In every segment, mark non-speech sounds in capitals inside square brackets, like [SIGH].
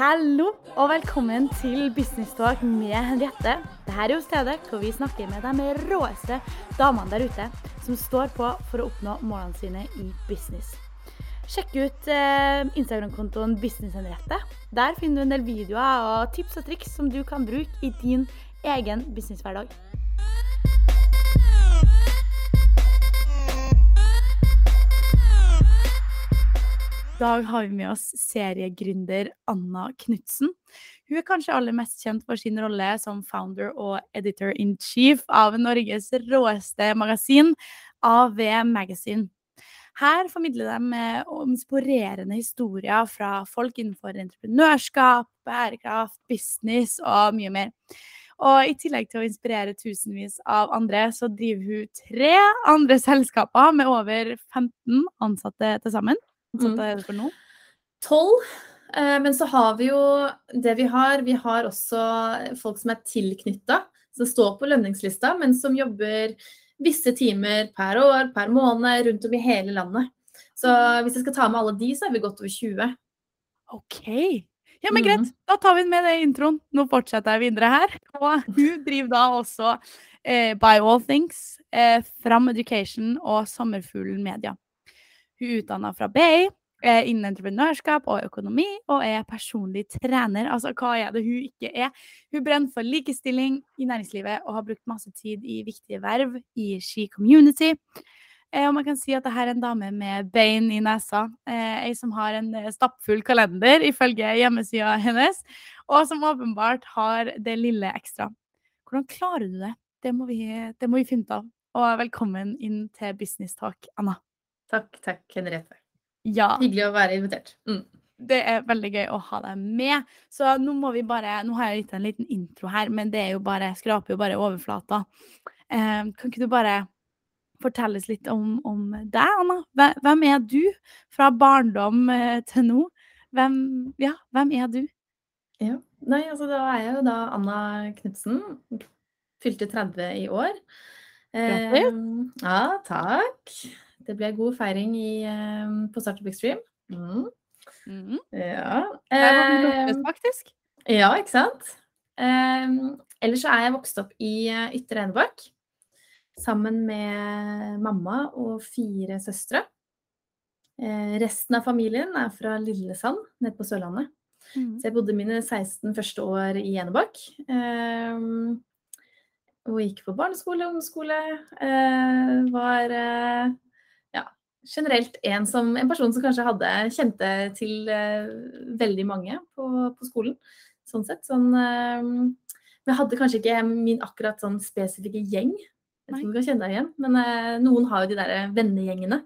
Hallo og velkommen til Business Talk med Henriette. Dette er jo stedet hvor vi snakker med de råeste damene der ute som står på for å oppnå målene sine i business. Sjekk ut eh, Instagram-kontoen Business Henriette. Der finner du en del videoer og tips og triks som du kan bruke i din egen businesshverdag. Dag har vi med oss seriegründer Anna Knutsen. Hun er kanskje aller mest kjent for sin rolle som founder og editor in chief av Norges råeste magasin, AV Magazine. Her formidler de inspirerende historier fra folk innenfor entreprenørskap, bærekraft, business og mye mer. Og i tillegg til å inspirere tusenvis av andre, så driver hun tre andre selskaper med over 15 ansatte til sammen. Mm. Hva er det for noe? Tolv. Eh, Men så har vi jo det vi har. Vi har også folk som er tilknytta, som står på lønningslista, men som jobber visse timer per år, per måned, rundt om i hele landet. Så hvis jeg skal ta med alle de, så er vi godt over 20. OK. Ja, men greit. Da tar vi med det i introen. Nå fortsetter jeg videre her. Og hun driver da også eh, By All Things, eh, Fram Education og Sommerfuglen Media. Hun er utdanna fra BI innen entreprenørskap og økonomi, og er personlig trener. Altså, hva er det hun ikke er? Hun brenner for likestilling i næringslivet og har brukt masse tid i viktige verv i Ski Community. Eh, og man kan si at dette er en dame med bein i nesa. Eh, ei som har en eh, stappfull kalender, ifølge hjemmesida hennes. Og som åpenbart har det lille ekstra. Hvordan klarer du det? Det må vi, det må vi finne ut av. Og velkommen inn til Business Talk, Anna. Takk, takk, Henriette. Ja, Hyggelig å være invitert. Mm. det er veldig gøy å ha deg med. Så nå må vi bare Nå har jeg gitt en liten intro her, men det er jo bare, skraper jo bare overflata. Eh, kan ikke du bare fortelles litt om, om deg, Anna? Hvem er du fra barndom eh, til nå? Hvem, ja, hvem er du? Ja. Nei, altså da er jeg jo da Anna Knutsen. Fylte 30 i år. Eh, ja, takk. Det ble god feiring i, eh, på Startup Extreme. Mm. Mm. Ja. Der var den Eh, faktisk. ja, ikke sant? Um, ellers så er jeg vokst opp i Ytre Enebakk. Sammen med mamma og fire søstre. Eh, resten av familien er fra Lillesand, nede på Sørlandet. Mm. Så jeg bodde mine 16 første år i Enebakk. Eh, og gikk på barneskole, ungdomsskole. Eh, var generelt en, som, en person som kanskje hadde kjente til uh, veldig mange på, på skolen. Sånn sett. Sånn, uh, men jeg hadde kanskje ikke min akkurat sånn spesifikke gjeng. Jeg tror du kan kjenne deg igjen, men uh, noen har jo de der vennegjengene.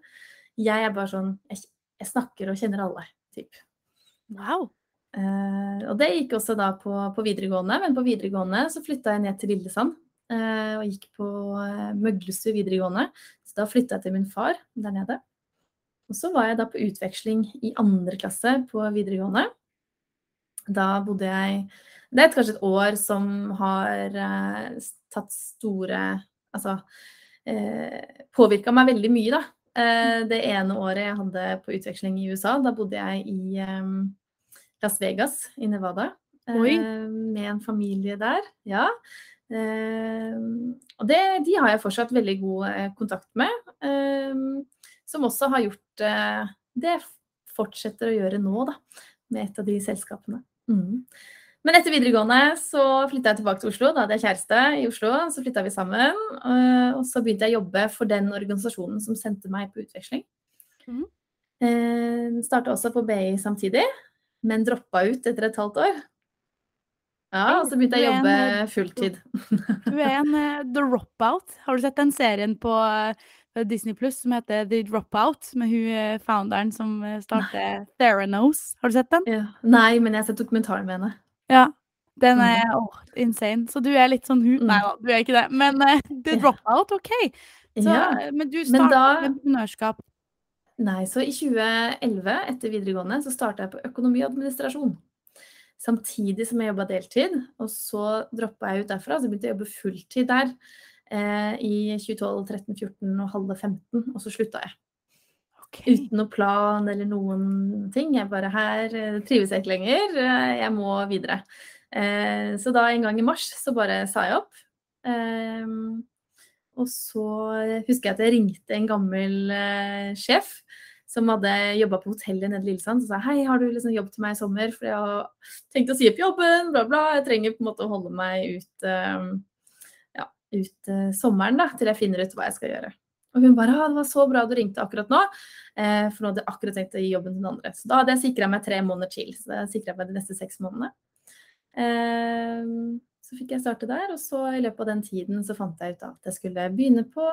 Jeg er bare sånn Jeg, jeg snakker og kjenner alle, typ. Wow. Og det gikk også da på, på videregående, men på videregående så flytta jeg ned til Lillesand. og gikk på Møglestue videregående. Da flytta jeg til min far der nede. Og så var jeg da på utveksling i andre klasse på videregående. Da bodde jeg Det er kanskje et år som har eh, tatt store Altså eh, påvirka meg veldig mye, da. Eh, det ene året jeg hadde på utveksling i USA, da bodde jeg i eh, Las Vegas i Nevada. eh, med en familie der. Ja. Eh, og det, de har jeg fortsatt veldig god eh, kontakt med. eh, som også har gjort det fortsetter å gjøre nå, da. Med et av de selskapene. Mm. Men etter videregående så flytta jeg tilbake til Oslo. Da hadde jeg kjæreste i Oslo. Så flytta vi sammen. eh, og så begynte jeg å jobbe for den organisasjonen som sendte meg på utveksling. Mm. Eh, Starta også på BI samtidig, men droppa ut etter et halvt år. Ja, og så begynte jeg å en, jobbe eh, fulltid. [LAUGHS] Du er en The dropout. Har du sett den serien på eh, Disney Pluss som heter The Dropout, med hun eh, founderen som eh, starter Theranos? Har du sett den? Ja. Nei, men jeg har sett dokumentaren med henne. Ja. Den er oh, insane. Så du er litt sånn hun Mm. Nei da, du er ikke det. Men uh, The. Dropout, OK. Så, Ja. eh, Men du starta da- med entreprenørskap. Nei, så i 2011, etter videregående, så starta jeg på økonomi og administrasjon. Samtidig som jeg jobba deltid. Og så droppa jeg ut derfra, så begynte jeg å jobbe fulltid der eh, i 2012, 13, 14 og halve 15, og så slutta jeg. Okay. Uten noe plan eller noen ting. Jeg bare her eh, trives jeg ikke lenger, eh, jeg må videre. Eh, så da en gang i mars så bare sa jeg opp. Eh, og så husker jeg at jeg ringte en gammel eh, sjef som hadde jobba på hotellet nede i Lillesand. Så sa hei, har du liksom jobb til meg i sommer? For jeg har tenkt å si opp jobben, bla, bla. Jeg trenger på en måte å holde meg ut, eh, ja, ut eh, sommeren da, til jeg finner ut hva jeg skal gjøre. Og hun bare ah, 'Det var så bra du ringte akkurat nå', eh, for nå hadde jeg akkurat tenkt å gi jobben til den andre. Så da hadde jeg sikra meg tre måneder til. Så da sikra jeg meg de neste seks månedene. Eh, så fikk jeg starte der, og så i løpet av den tiden så fant jeg ut at jeg skulle begynne på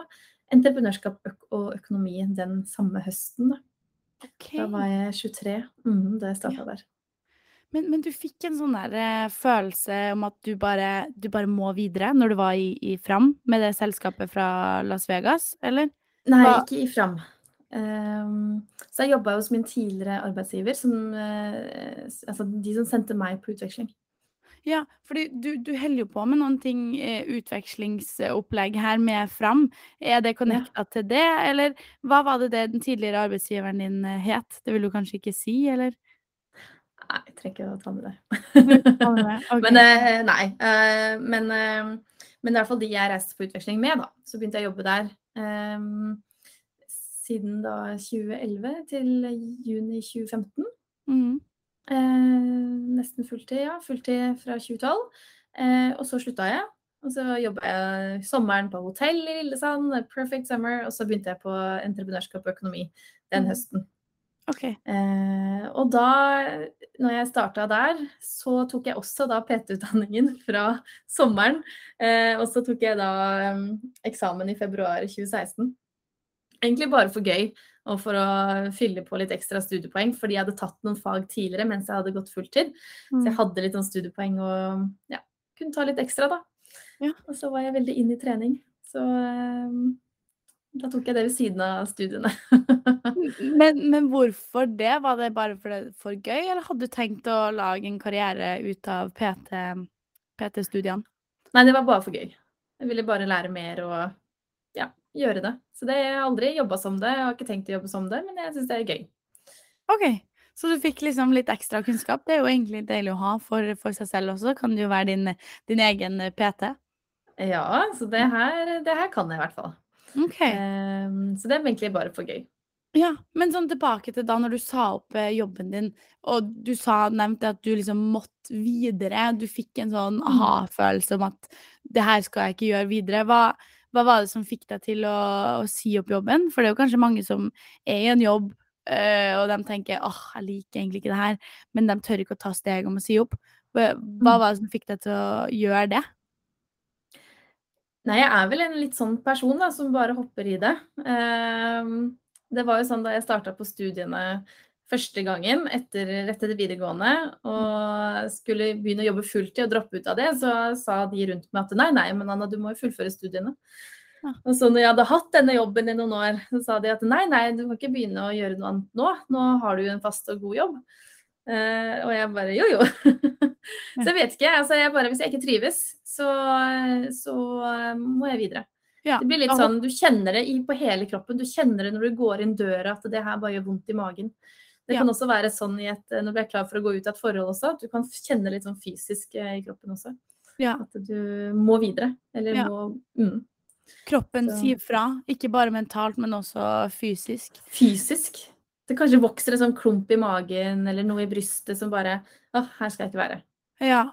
entreprenørskap og økonomi den samme høsten. Da, Okay. da var jeg 23 mm, da jeg starta Ja. der. Men, men du fikk en sånn der uh, følelse om at du bare, du bare må videre når du var i, i Fram med det selskapet fra Las Vegas, eller? Nei, Hva- ikke i Fram. Um, så jeg jobba hos min tidligere arbeidsgiver, som, uh, altså de som sendte meg på utveksling. Ja, fordi du, du holder jo på med noen ting, eh, utvekslingsopplegg her med Fram. Er det connecta til det, eller hva var det det den tidligere arbeidsgiveren din eh, het? Det vil du kanskje ikke si, eller? Nei, jeg trenger ikke å ta med det. Har du det? [LAUGHS] Ok. Men eh, nei. eh, men, eh, men i hvert fall de jeg reiste på utveksling med, da. Så begynte jeg å jobbe der eh, siden da 2011 til juni 2015. Mhm. Eh, nesten fulltid, ja. Fulltid fra 2012. Eh, og så slutta jeg. Og så jobba jeg sommeren på hotell i Lillesand, Perfect Summer, og så begynte jeg på entreprenørskap og økonomi den Mhm. høsten. OK. Eh, og da, når jeg starta der, så tok jeg også da PT-utdanningen [LAUGHS] fra sommeren. Eh, og så tok jeg da um, eksamen i februar 2016. Egentlig bare for gøy og for å fylle på litt ekstra studiepoeng, fordi jeg hadde tatt noen fag tidligere mens jeg hadde gått fulltid. Så jeg Mm. hadde litt sånn studiepoeng og ja, kunne ta litt ekstra, da. Ja. Og så var jeg veldig inn i trening. Så da tok jeg det ved siden av studiene. [LAUGHS] Men, men hvorfor det? Var det bare for, det, for gøy, eller hadde du tenkt å lage en karriere ut av PT, PT-studiene? Nei, det var bare for gøy. Jeg ville bare lære mer og gjøre det. Så det, jeg har aldri jobba som det, jeg har ikke tenkt å jobbe som det, men jeg syns det er gøy. OK. Så du fikk liksom litt ekstra kunnskap. Det er jo egentlig deilig å ha for, for seg selv også. Kan det jo være din, din egen PT. Ja, så det her, det her kan jeg i hvert fall. OK. Um, så det er egentlig bare for gøy. Ja, men sånn tilbake til da når du sa opp eh, jobben din, og du sa, nevnte at du liksom måtte videre, du fikk en sånn aha-følelse om at det her skal jeg ikke gjøre videre. Hva, hva var det som fikk deg til å, å si opp jobben? For det er jo kanskje mange som er i en jobb, øh, og de tenker åh, jeg liker egentlig ikke det her, men de tør ikke å ta steg om å si opp. Hva hva var det som fikk deg til å gjøre det? Nei, jeg er vel en litt sånn person da, som bare hopper i det. Uh, det var jo sånn da jeg starta på studiene første gangen etter, rett etter videregående og skulle begynne å jobbe fulltid og droppe ut av det, så sa de rundt meg at nei, nei, men Anna, du må jo fullføre studiene. Ja. Og så når jeg hadde hatt denne jobben i noen år, så sa de at nei, nei, du kan ikke begynne å gjøre noe annet nå. Nå har du jo en fast og god jobb. Uh, og jeg bare jo, jo. [LAUGHS] så jeg vet ikke. Altså, jeg bare, hvis jeg ikke trives, så, så uh, må jeg videre. Ja, Det blir litt sånn, Du kjenner det i, på hele kroppen. Du kjenner det når du går inn døra at det her bare gjør vondt i magen. Det Ja. kan også være sånn i et, når du er klar for å gå ut av et forhold også, at du kan kjenne litt sånn fysisk eh, i kroppen også. Ja. At du må videre. Eller Ja. må mm. Kroppen Så- sier fra, ikke bare mentalt, men også fysisk. Fysisk. Det kanskje vokser en sånn klump i magen eller noe i brystet som bare Å, her skal jeg ikke være. Ja.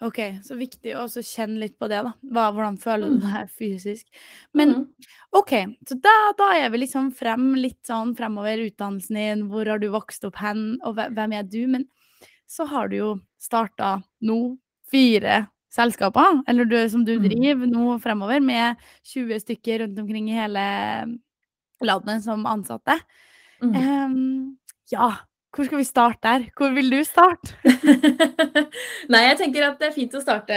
OK, så viktig å også kjenne litt på det, da. Hva, hvordan føler du Mm. fysisk? Men Mhm. OK, så da, da er vi liksom frem litt sånn fremover utdannelsen din, hvor har du vokst opp hen, og hvem er du? Men så har du jo starta nå fire selskaper, eller du, som du Mm. driver nå fremover, med 20 stykker rundt omkring i hele landet som ansatte. Mm. Um, ja, hvor skal vi starte der? Hvor vil du starte? [LAUGHS] Nei, jeg tenker at det er fint å starte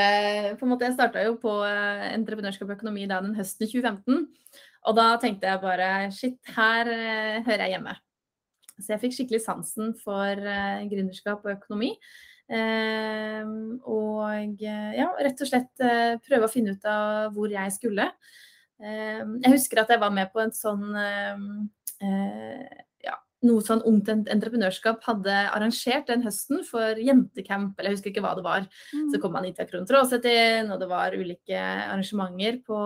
på en måte, Jeg starta jo på eh, entreprenørskap og økonomi da den høsten 2015. Og da tenkte jeg bare shit, her eh, hører jeg hjemme. Så jeg fikk skikkelig sansen for uh, gründerskap og økonomi. Uh, og ja, rett og slett uh, prøve å finne ut av hvor jeg skulle. Jeg husker at jeg var med på en sånn noe sånn ungt entreprenørskap hadde arrangert den høsten for jentecamp, eller jeg husker ikke hva det var. Mm. Så kom Anita Krohn Traaseth inn, og det var ulike arrangementer på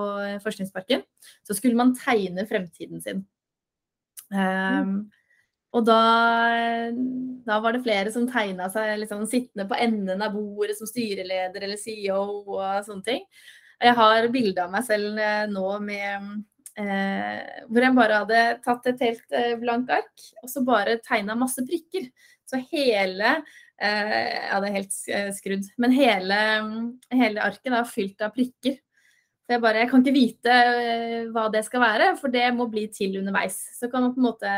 Forskningsparken. Så skulle man tegne fremtiden sin. Um, og da, da, var det flere som tegna seg liksom, sittende på enden av bordet som styreleder eller CEO og sånne ting. Jeg har bilde av meg selv eh, nå med eh, hvor jeg bare hadde tatt et helt eh, blankt ark og så bare tegna masse prikker. Så hele eh, Ja, det er helt eh, skrudd. Men hele, hele arket er fylt av prikker. Så jeg bare Jeg kan ikke vite eh, hva det skal være, for det må bli til underveis. Så kan man på en måte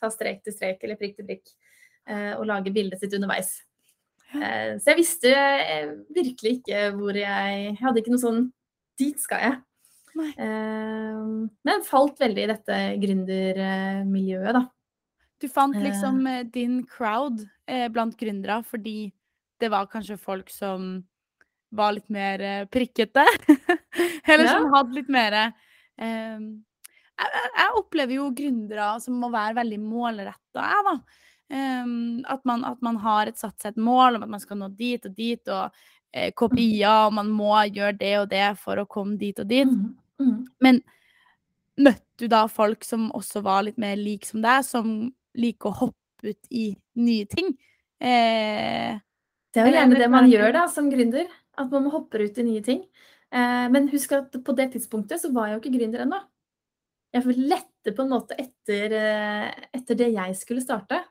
ta strek til strek eller prikk til prikk og lage bildet sitt underveis. Så jeg visste virkelig ikke hvor jeg Jeg hadde ikke noe sånn Dit skal jeg. Uh, men falt veldig i dette gründermiljøet, da. Du fant liksom eh. din crowd eh, blant gründere fordi det var kanskje folk som var litt mer eh, prikkete? [LAUGHS] Eller ja. som hadde litt mer ehm, jeg, jeg, opplever jo gründere som må være veldig målretta, jeg, da. Um, at, man, at, man, har et satt seg et mål om at man skal nå dit og dit, og eh, kopier, og man må gjøre det og det for å komme dit og dit. Mm. Mm. Men møtte du da folk som også var litt mer lik som deg, som liker å hoppe ut i nye ting? Eh, det er jo gjerne det man gjør da, som gründer. At man hopper ut i nye ting. Eh, men husk at på det tidspunktet så var jeg jo ikke gründer ennå. Jeg lette på en måte etter, eh, etter det jeg skulle starte.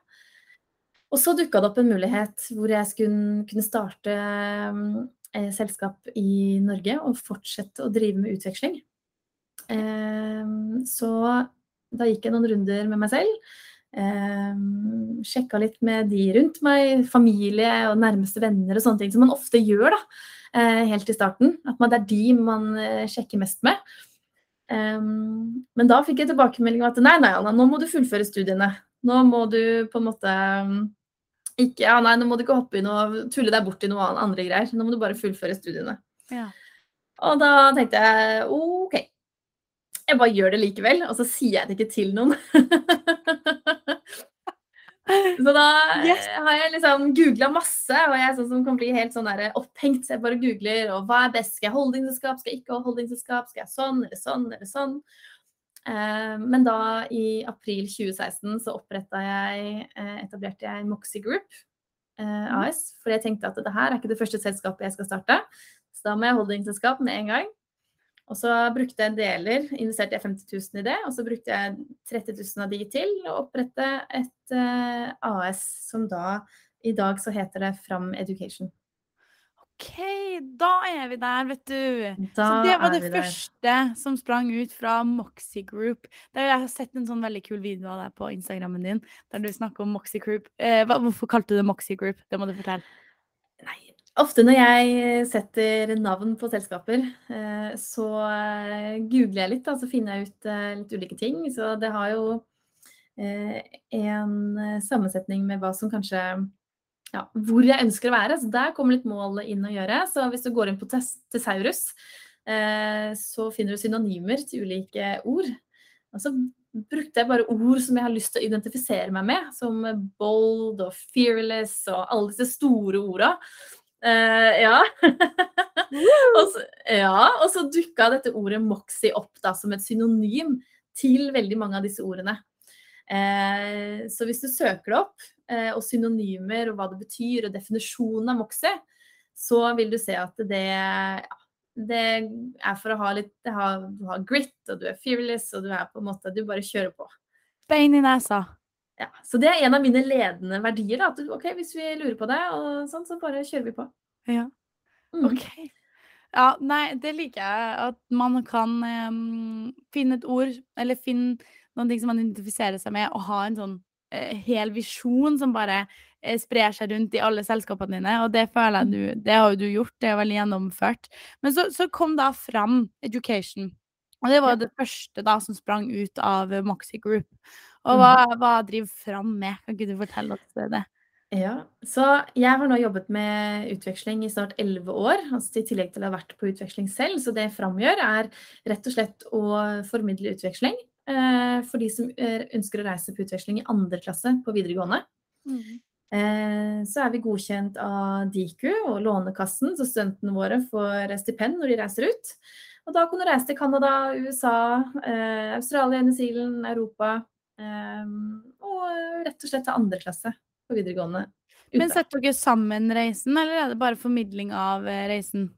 Og så dukka det opp en mulighet hvor jeg skulle kunne starte eh, selskap i Norge og fortsette å drive med utveksling. Ehm, så da gikk jeg noen runder med meg selv. Um, sjekka litt med de rundt meg, familie og nærmeste venner og sånne ting som man ofte gjør da, uh, helt i starten. At det er de man uh, sjekker mest med. Um, men da fikk jeg tilbakemelding om at nei, nei, Anna, nå må du fullføre studiene. Nå må du på en måte ikke, ja, nei, nå må du ikke hoppe inn og tulle deg bort i noe andre greier. Nå må du bare fullføre studiene. Ja. Og da tenkte jeg OK, jeg bare gjør det likevel, og så sier jeg det ikke til noen. så da yes. har jeg liksom googla masse, og jeg er sånn som kan bli helt sånn der opphengt. Så jeg bare googler og hva er best? Skal jeg holdingselskap? Skal jeg ikke ha holdingselskap? Skal jeg sånn eller sånn eller sånn? Uh, men da i april 2016 så oppretta jeg, uh, etablerte jeg Moxie Group uh, AS. For jeg tenkte at det her er ikke det første selskapet jeg skal starte. Så da må jeg holdingselskap med en gang. Og så brukte jeg deler, investerte jeg 50 000 i det, og så brukte jeg 30 000 av de til å opprette et uh, eh, AS som da i dag så heter det Fram Education. OK, da er vi der, vet du. Da så det var det første der. som sprang ut fra Moxie Group. Der jeg har sett en sånn veldig kul video av deg på Instagrammen din, der du snakker om Moxie Group. Eh, hvorfor kalte du det Moxie Group? Det må du fortelle. Ofte når jeg setter navn på selskaper, eh, så eh, googler jeg litt, og så finner jeg ut eh, litt ulike ting. Så det har jo en sammensetning med hva som kanskje ja, hvor jeg ønsker å være. Så der kommer litt mål inn å gjøre. Så hvis du går inn på Tesaurus, så finner du synonymer til ulike ord. Og så brukte jeg bare ord som jeg har lyst til å identifisere meg med, som bold og fearless og alle disse store orda. Uh, ja. og så, ja. Og så dukka dette ordet moxie opp da, som et synonym til veldig mange av disse ordene. Uh, så hvis du søker det opp, uh, og synonymer og hva det betyr, og definisjonen av moxie, så vil du se at det, ja, det er for å ha litt har, Du har grit, og du er fearless, og du er på en måte Du bare kjører på. Bein i nesa. Ja, så det er en av mine ledende verdier. Da, at ok, Hvis vi lurer på det, og sånn, så bare kjører vi på. Ja. Mm. OK. Ja, nei, det liker jeg. At man kan um, finne et ord, eller finne noen ting som man identifiserer seg med, og ha en sånn uh, hel visjon som bare uh, sprer seg rundt i alle selskapene dine. Og det føler jeg du Det har jo du gjort, det er veldig gjennomført. Men så, så kom da fram education. Og det var det første da som sprang ut av Moxie Group. Og hva, mm. hva driver Fram med? Kan ikke du fortelle oss det? Ja, så jeg har nå jobbet med utveksling i snart elleve år, altså i tillegg til å ha vært på utveksling selv. Så det Fram gjør, er rett og slett å formidle utveksling eh, for de som eh, ønsker å reise på utveksling i andre klasse på videregående. Mm. Eh, så er vi godkjent av Diku og Lånekassen, så studentene våre får stipend når de reiser ut. Og da kan du reise til Canada, USA, eh, Australia, New Zealand, Europa. Eh, og rett og slett til andre klasse på videregående. ute. Men setter dere sammen reisen, eller er det bare formidling av eh, reisen?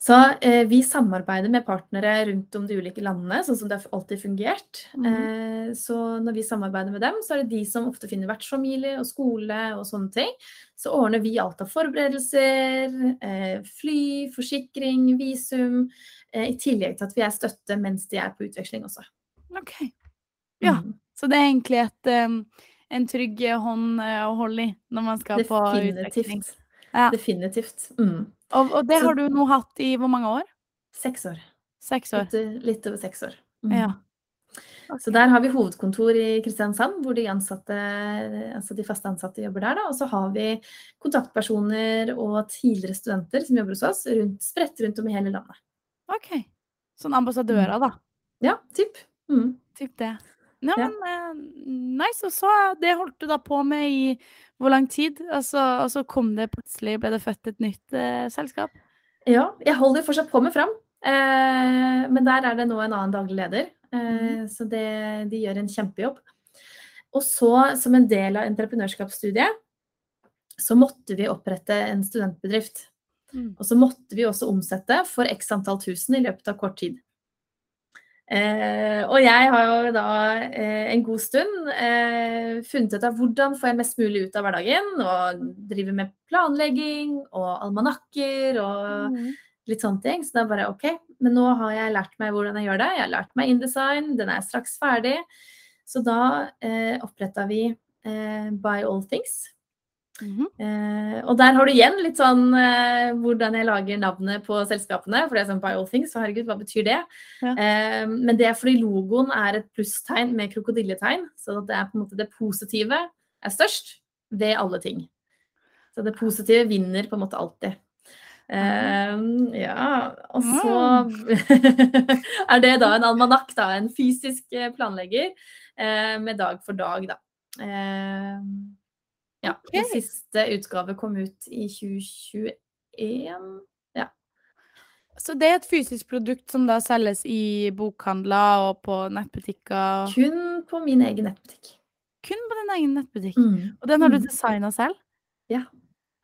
Så eh, vi samarbeider med partnere rundt om de ulike landene, sånn som det har alltid fungert. Mm. Eh, så når vi samarbeider med dem, så er det de som ofte finner vertsfamilie og skole og sånne ting. Så ordner vi alt av forberedelser, eh, fly, forsikring, visum. Eh, I tillegg til at vi er støtte mens de er på utveksling også. OK. Ja. Mm. Så det er egentlig et, en trygg hånd eh, å holde i når man skal på utveksling. Definitivt. Ja. Definitivt. Mm. Og, og det har du nå hatt i hvor mange år? Seks år. Seks år. Litt, litt over seks år. Mm. Ja. Så der har vi hovedkontor i Kristiansand, hvor de, ansatte, altså de faste ansatte jobber der. Da. Og så har vi kontaktpersoner og tidligere studenter som jobber hos oss, rundt, spredt rundt om i hele landet. OK. Sånn ambassadører, da. Ja, typ. Mm. Typ det. Ja, Ja. men eh, nice. Og så det holdt du da på med i hvor lang tid? Og så kom det plutselig, ble det født et nytt eh, selskap? Ja, jeg holder fortsatt på med Fram. Eh, men der er det nå en annen daglig leder. Eh, Så det, de gjør en kjempejobb. Og så, som en del av entreprenørskapsstudiet, så måtte vi opprette en studentbedrift. Mm. Og så måtte vi også omsette for x antall tusen i løpet av kort tid. Eh, og jeg har jo da eh, en god stund eh, funnet ut av hvordan får jeg mest mulig ut av hverdagen. Og driver med planlegging og almanakker og Mm. litt sånne ting. Så da bare OK, men nå har jeg lært meg hvordan jeg gjør det. Jeg har lært meg InDesign, den er straks ferdig. Så da eh, oppretta vi eh, By All Things. Eh, og der har du igjen litt sånn eh, hvordan jeg lager navnet på selskapene. For det er sånn By All Things, så herregud, hva betyr det? Ja. Eh, men det er fordi logoen er et plusstegn med krokodilletegn. Så det er på en måte det positive er størst ved alle ting. Så det positive vinner på en måte alltid. Eh, ja, og så [LAUGHS] er det da en almanakk, da. En fysisk planlegger eh, med dag for dag, da. Eh, ja. Okay. Siste utgave kom ut i 2021. Ja. Så det er et fysisk produkt som da selges i bokhandler og på nettbutikker? Kun på min egen nettbutikk. Kun på din egen nettbutikk? Mm. Og den har du Mm. designa selv? Ja.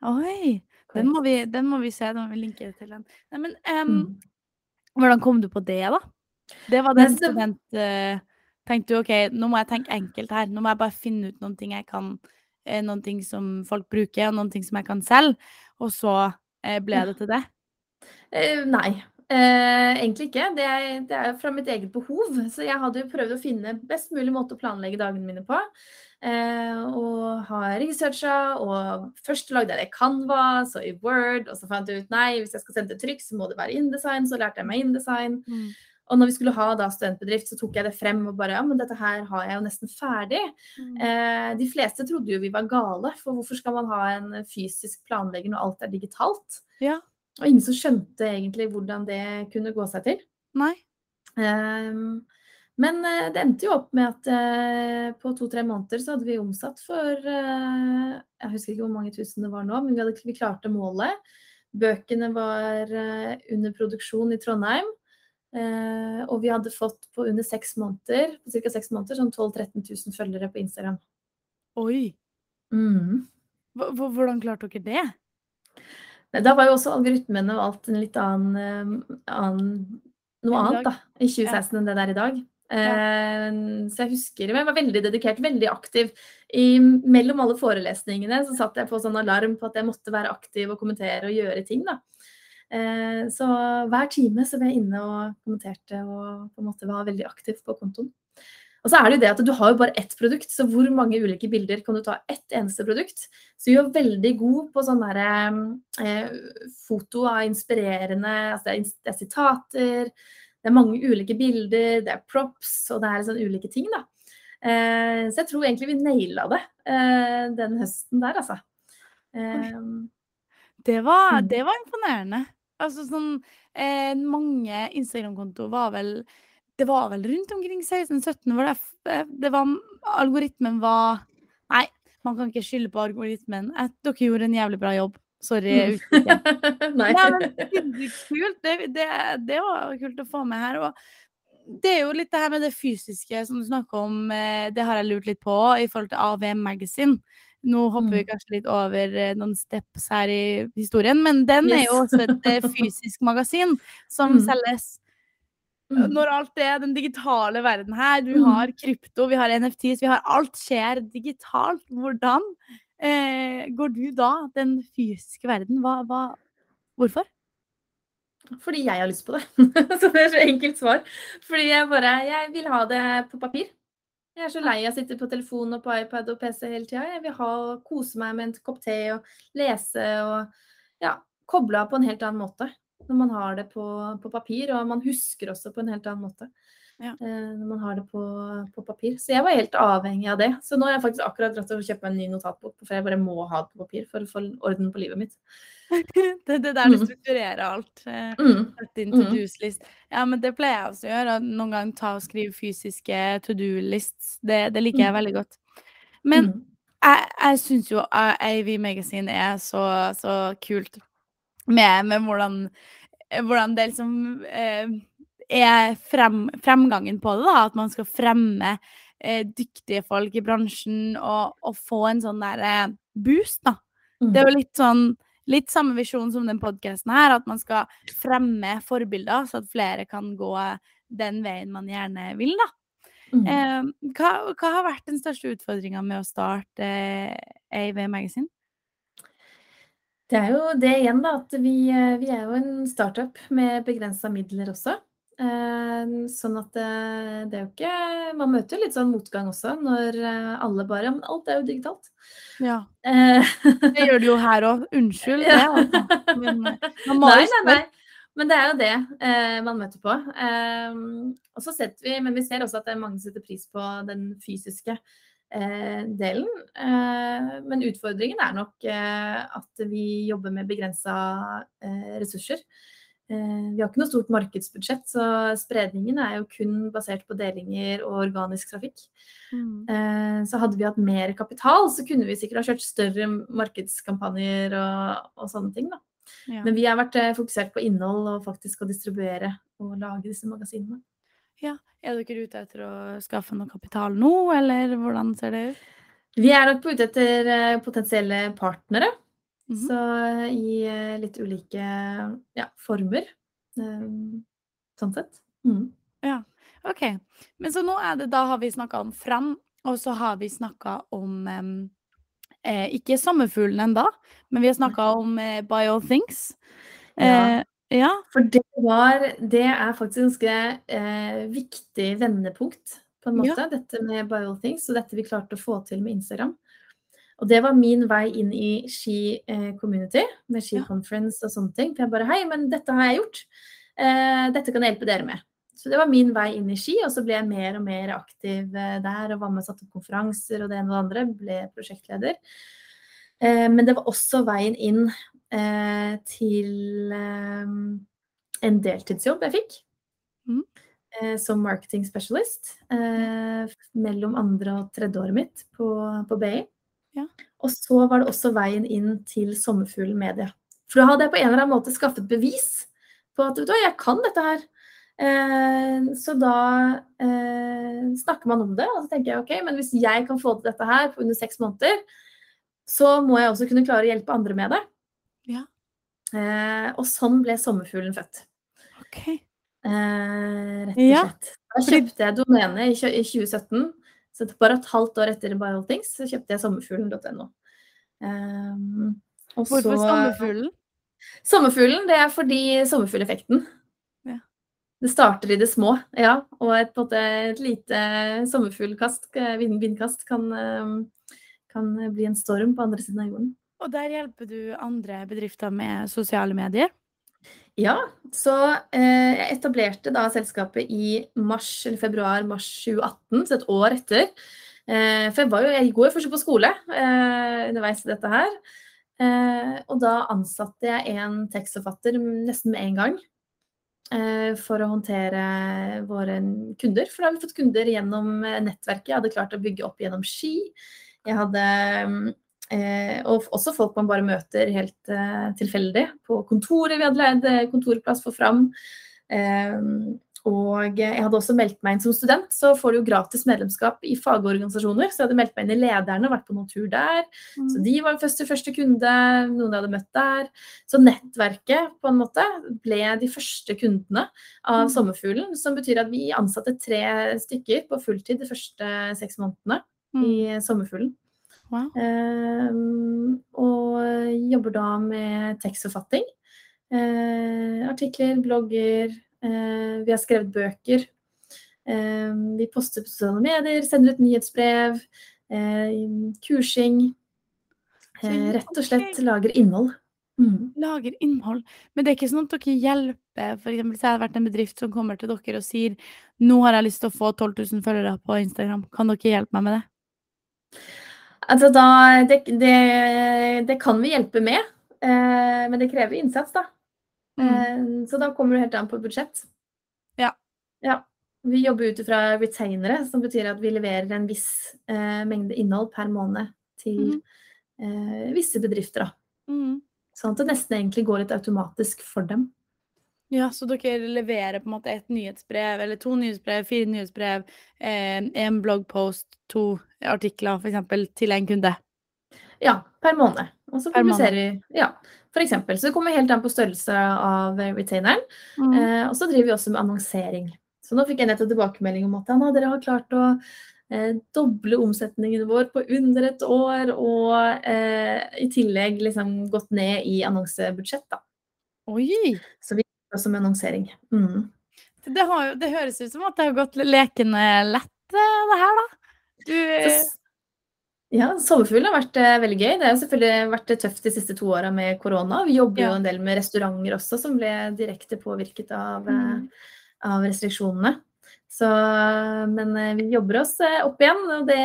Oi! Den må, vi, den må vi se. Den må vi linke til den. Nei, men um, Mm. hvordan kom du på det, da? Det var den det- student... eh, tenkte du OK, nå må jeg tenke enkelt her. Nå må jeg bare finne ut noen ting jeg kan Noen ting som folk bruker, og noen ting som jeg kan selge. Og så eh, ble det til det? Eh, nei, eh, egentlig ikke. Det er, det er fra mitt eget behov. Så jeg hadde jo prøvd å finne best mulig måte å planlegge dagene mine på. Eh, og har researcha, og først lagde jeg det i Canva, så i Word, og så fant jeg ut nei, hvis jeg skal sende til trykk, så må det være InDesign, så lærte jeg meg InDesign. Mm. Og når vi skulle ha da studentbedrift, så tok jeg det frem og bare ja, men dette her har jeg jo nesten ferdig. Mm. Eh, de fleste trodde jo vi var gale, for hvorfor skal man ha en fysisk planlegger når alt er digitalt? Ja. Og ingen som skjønte egentlig hvordan det kunne gå seg til. Nei? Ehm, men eh, det endte jo opp med at eh, på to-tre måneder så hadde vi omsatt for eh, Jeg husker ikke hvor mange tusen det var nå, men vi, hadde, vi klarte målet. Bøkene var under produksjon i Trondheim. Eh, og vi hadde fått på under seks måneder, på ca. seks måneder, sånn 12 000-13 000 følgere på Instagram. Oi! Mm. Hvordan klarte dere det? Da var jo også algoritmene og alt en litt annen, eh, annen Noe annet da, i 2016 enn det det er i dag. Eh, så jeg husker jeg var veldig dedikert, veldig aktiv. I, mellom alle forelesningene så satt jeg på sånn alarm på at jeg måtte være aktiv og kommentere og gjøre ting. da. Eh, så hver time så var jeg inne og kommenterte og på en måte var veldig aktiv på kontoen. Og så er det jo det at du har jo bare ett produkt, så hvor mange ulike bilder kan du ta ett eneste produkt? Så du er veldig god på sånn derre eh, foto av inspirerende altså det, er, det er sitater, det er mange ulike bilder, det er props, og det er sånn ulike ting, da. Eh, så jeg tror egentlig vi naila det eh, den høsten der, altså. Eh, Det var, Mm. det var imponerende. Altså sånn eh, Mange Instagram-kontoer var vel Det var vel rundt omkring 16-17 hvor det, det var Algoritmen var Nei, man kan ikke skylde på algoritmen. At Dere gjorde en jævlig bra jobb. Sorry. Mm. [LAUGHS] Nei. Nei, men kult. Det, det, det var kult å få med her. Og det er jo litt det her med det fysiske som du snakker om, eh, det har jeg lurt litt på i forhold til AVM Magazine. Nå hopper vi Mm. kanskje litt over eh, noen steps her i historien, men den er jo også et eh, fysisk magasin som Mm. selges Mm. når alt er den digitale verden her. Du har krypto, vi har NFTs, vi har alt skjer digitalt. Hvordan eh, går du da den fysiske verden? Hva, hva, hvorfor? Fordi jeg har lyst på det. [LAUGHS] så det er så enkelt svar. Fordi jeg bare Jeg vil ha det på papir. Jeg er så lei av å sitte på telefon og på iPad og PC hele tida. Jeg vil ha, kose meg med en kopp te og lese og ja, koble av på en helt annen måte. Når man har det på, på papir, og man husker også på en helt annen måte. Ja. Eh, når man har det på, på papir. Så jeg var helt avhengig av det. Så nå har jeg faktisk akkurat dratt og kjøpt meg en ny notatbok, for jeg bare må ha det på papir for å få orden på livet mitt. [LAUGHS] det, det der du Mm. strukturerer alt. Sett Mm. Inn Mm. to-do-list Ja, men det pleier jeg også å gjøre. Noen ganger ta og skrive fysiske to do-lists. Det, det liker jeg veldig godt. Men Mm. jeg, jeg syns jo AV Magazine er så, så kult med, med hvordan, hvordan det liksom eh, er frem, fremgangen på det. da, At man skal fremme eh, dyktige folk i bransjen og, og få en sånn der eh, boost, da. Det er jo litt sånn Litt samme visjon som den podkasten her, at man skal fremme forbilder, så at flere kan gå den veien man gjerne vil, da. Mm. Eh, hva, hva har vært den største utfordringa med å starte eh, AV Magazine? Det er jo det igjen, da, at vi, eh, vi er jo en startup med begrensa midler også. Eh, sånn at det, det er jo ikke Man møter jo litt sånn motgang også når eh, alle bare Men alt er jo digitalt. Ja. Eh, Det gjør du jo her òg. Unnskyld det, altså. Men eh, nei, nei, nei. Men det er jo det eh, man møter på. Eh, og så setter vi, Men vi ser også at det er mange som setter pris på den fysiske eh, delen. Eh, men utfordringen er nok eh, at vi jobber med begrensa eh, ressurser. Eh, vi har ikke noe stort markedsbudsjett, så spredningen er jo kun basert på delinger og organisk trafikk. Mm. Eh, Så hadde vi hatt mer kapital, så kunne vi sikkert ha kjørt større markedskampanjer og, og sånne ting. da. Ja. Men vi har vært eh, fokusert på innhold og faktisk å distribuere og lage disse magasinene. ja. Er dere ute etter å skaffe noe kapital nå, eller hvordan ser det ut? Vi er nok på ute etter potensielle partnere. Mhm. Så i eh, litt ulike ja, former. eh, Sånn sett. Mm. OK. Men så nå er det, da har vi snakka om Fram, og så har vi snakka om eh, Ikke sommerfuglen ennå, men vi har snakka om eh, By All Things. Ja. Eh, ja. For det var Det er faktisk ganske eh, viktig vendepunkt, på en Ja. måte, dette med BioThings, og dette vi klarte å få til med Instagram. Og det var min vei inn i Ski eh, community, med Ski Ja. conference og sånne ting. For jeg bare Hei, men dette har jeg gjort. Eh, dette kan jeg hjelpe dere med. Så det var min vei inn i Ski, og så ble jeg mer og mer aktiv eh, der og var med og satte opp konferanser og det ene og det andre. Ble prosjektleder. Eh, men det var også veien inn eh, til en deltidsjobb jeg fikk. Eh, som marketing specialist. Eh, mellom andre og tredje året mitt på, på BI. Ja. Og så var det også veien inn til Sommerfuglen Media. For da hadde jeg på en eller annen måte skaffet bevis på at vet du hva, jeg kan dette her. Eh, så da eh, snakker man om det, og så tenker jeg ok, men hvis jeg kan få til dette her på under seks måneder, så må jeg også kunne klare å hjelpe andre med det. Ja. Eh, og sånn ble Sommerfuglen født. Okay. Eh, rett og Ja. Da kjøpte jeg domenet i 2017. Så det- bare et halvt år etter BioThings så kjøpte jeg sommerfuglen.no. Um, og Hvorfor så- sommerfuglen? Sommerfuglen, det er fordi sommerfugleffekten. Ja. Det starter i det små, ja. Og et, måte, et lite sommerfuglkast, eh, vind, vindkast, kan, eh, kan bli en storm på andre siden av jorden. Og der hjelper du andre bedrifter med sosiale medier? Ja, så eh, jeg etablerte da selskapet i mars, eller februar-mars 2018, så et år etter. Eh, for jeg, var jo, jeg går jo først på skole eh, underveis i dette her. Eh, og da ansatte jeg en tekstforfatter nesten med en gang. eh, for å håndtere våre kunder. For da har vi fått kunder gjennom nettverket. Jeg hadde klart å bygge opp gjennom Ski. Jeg hadde Eh, og også folk man bare møter helt eh, tilfeldig på kontoret. Vi hadde leid eh, kontorplass for Fram. Eh, og jeg hadde også meldt meg inn som student, så får du jo gratis medlemskap i fagorganisasjoner. Så jeg hadde meldt meg inn i Lederne vært på noen tur der. Mm. Så de var første, første kunde, noen jeg hadde møtt der. Så nettverket på en måte ble de første kundene av mm. Sommerfuglen. Som betyr at vi ansatte tre stykker på fulltid de første seks månedene mm. i Sommerfuglen. Wow. Um, og jobber da med tekstforfatting. Uh, artikler, blogger. Uh, vi har skrevet bøker. Uh, vi poster på sosiale medier, sender ut nyhetsbrev. kursing. rett og slett lager innhold. Mm. Lager innhold. Men det er ikke sånn at dere hjelper For eksempel, så jeg det vært en bedrift som kommer til dere og sier nå har jeg lyst til å få 12 000 følgere på Instagram. Kan dere hjelpe meg med det? Altså da det, det, det, kan vi hjelpe med, eh, men det krever innsats, da. Mm. Eh, så da kommer du helt an på budsjett. Ja. ja. Vi jobber ut fra retainere, som betyr at vi leverer en viss eh, mengde innhold per måned til mm. visse bedrifter. Da. Mm. Sånn at det nesten egentlig går litt automatisk for dem. Ja, så dere leverer på en måte et nyhetsbrev, eller to nyhetsbrev, fire nyhetsbrev, eh, en bloggpost, to artikler f.eks. til en kunde? Ja, per måned. Og så publiserer vi Ja, eksempel. Så det kommer helt an på størrelse av retaineren. Mm. Eh, og så driver vi også med annonsering. Så nå fikk jeg nettopp tilbakemelding om at ja, dere har klart å eh, doble omsetningen vår på under et år, og eh, i tillegg liksom gått ned i annonsebudsjett, da. Oi! Så vi som annonsering. Mm. Det, har, det, høres ut som at det har gått lekende lett, eh, det her, da. Du Ja, sommerfuglen har vært eh, veldig gøy. Det har selvfølgelig vært tøft de siste to åra med korona. Vi jobber ja. jo en del med restauranter også, som ble direkte påvirket av, eh, mm. av restriksjonene. Så, men vi jobber oss opp igjen, og det,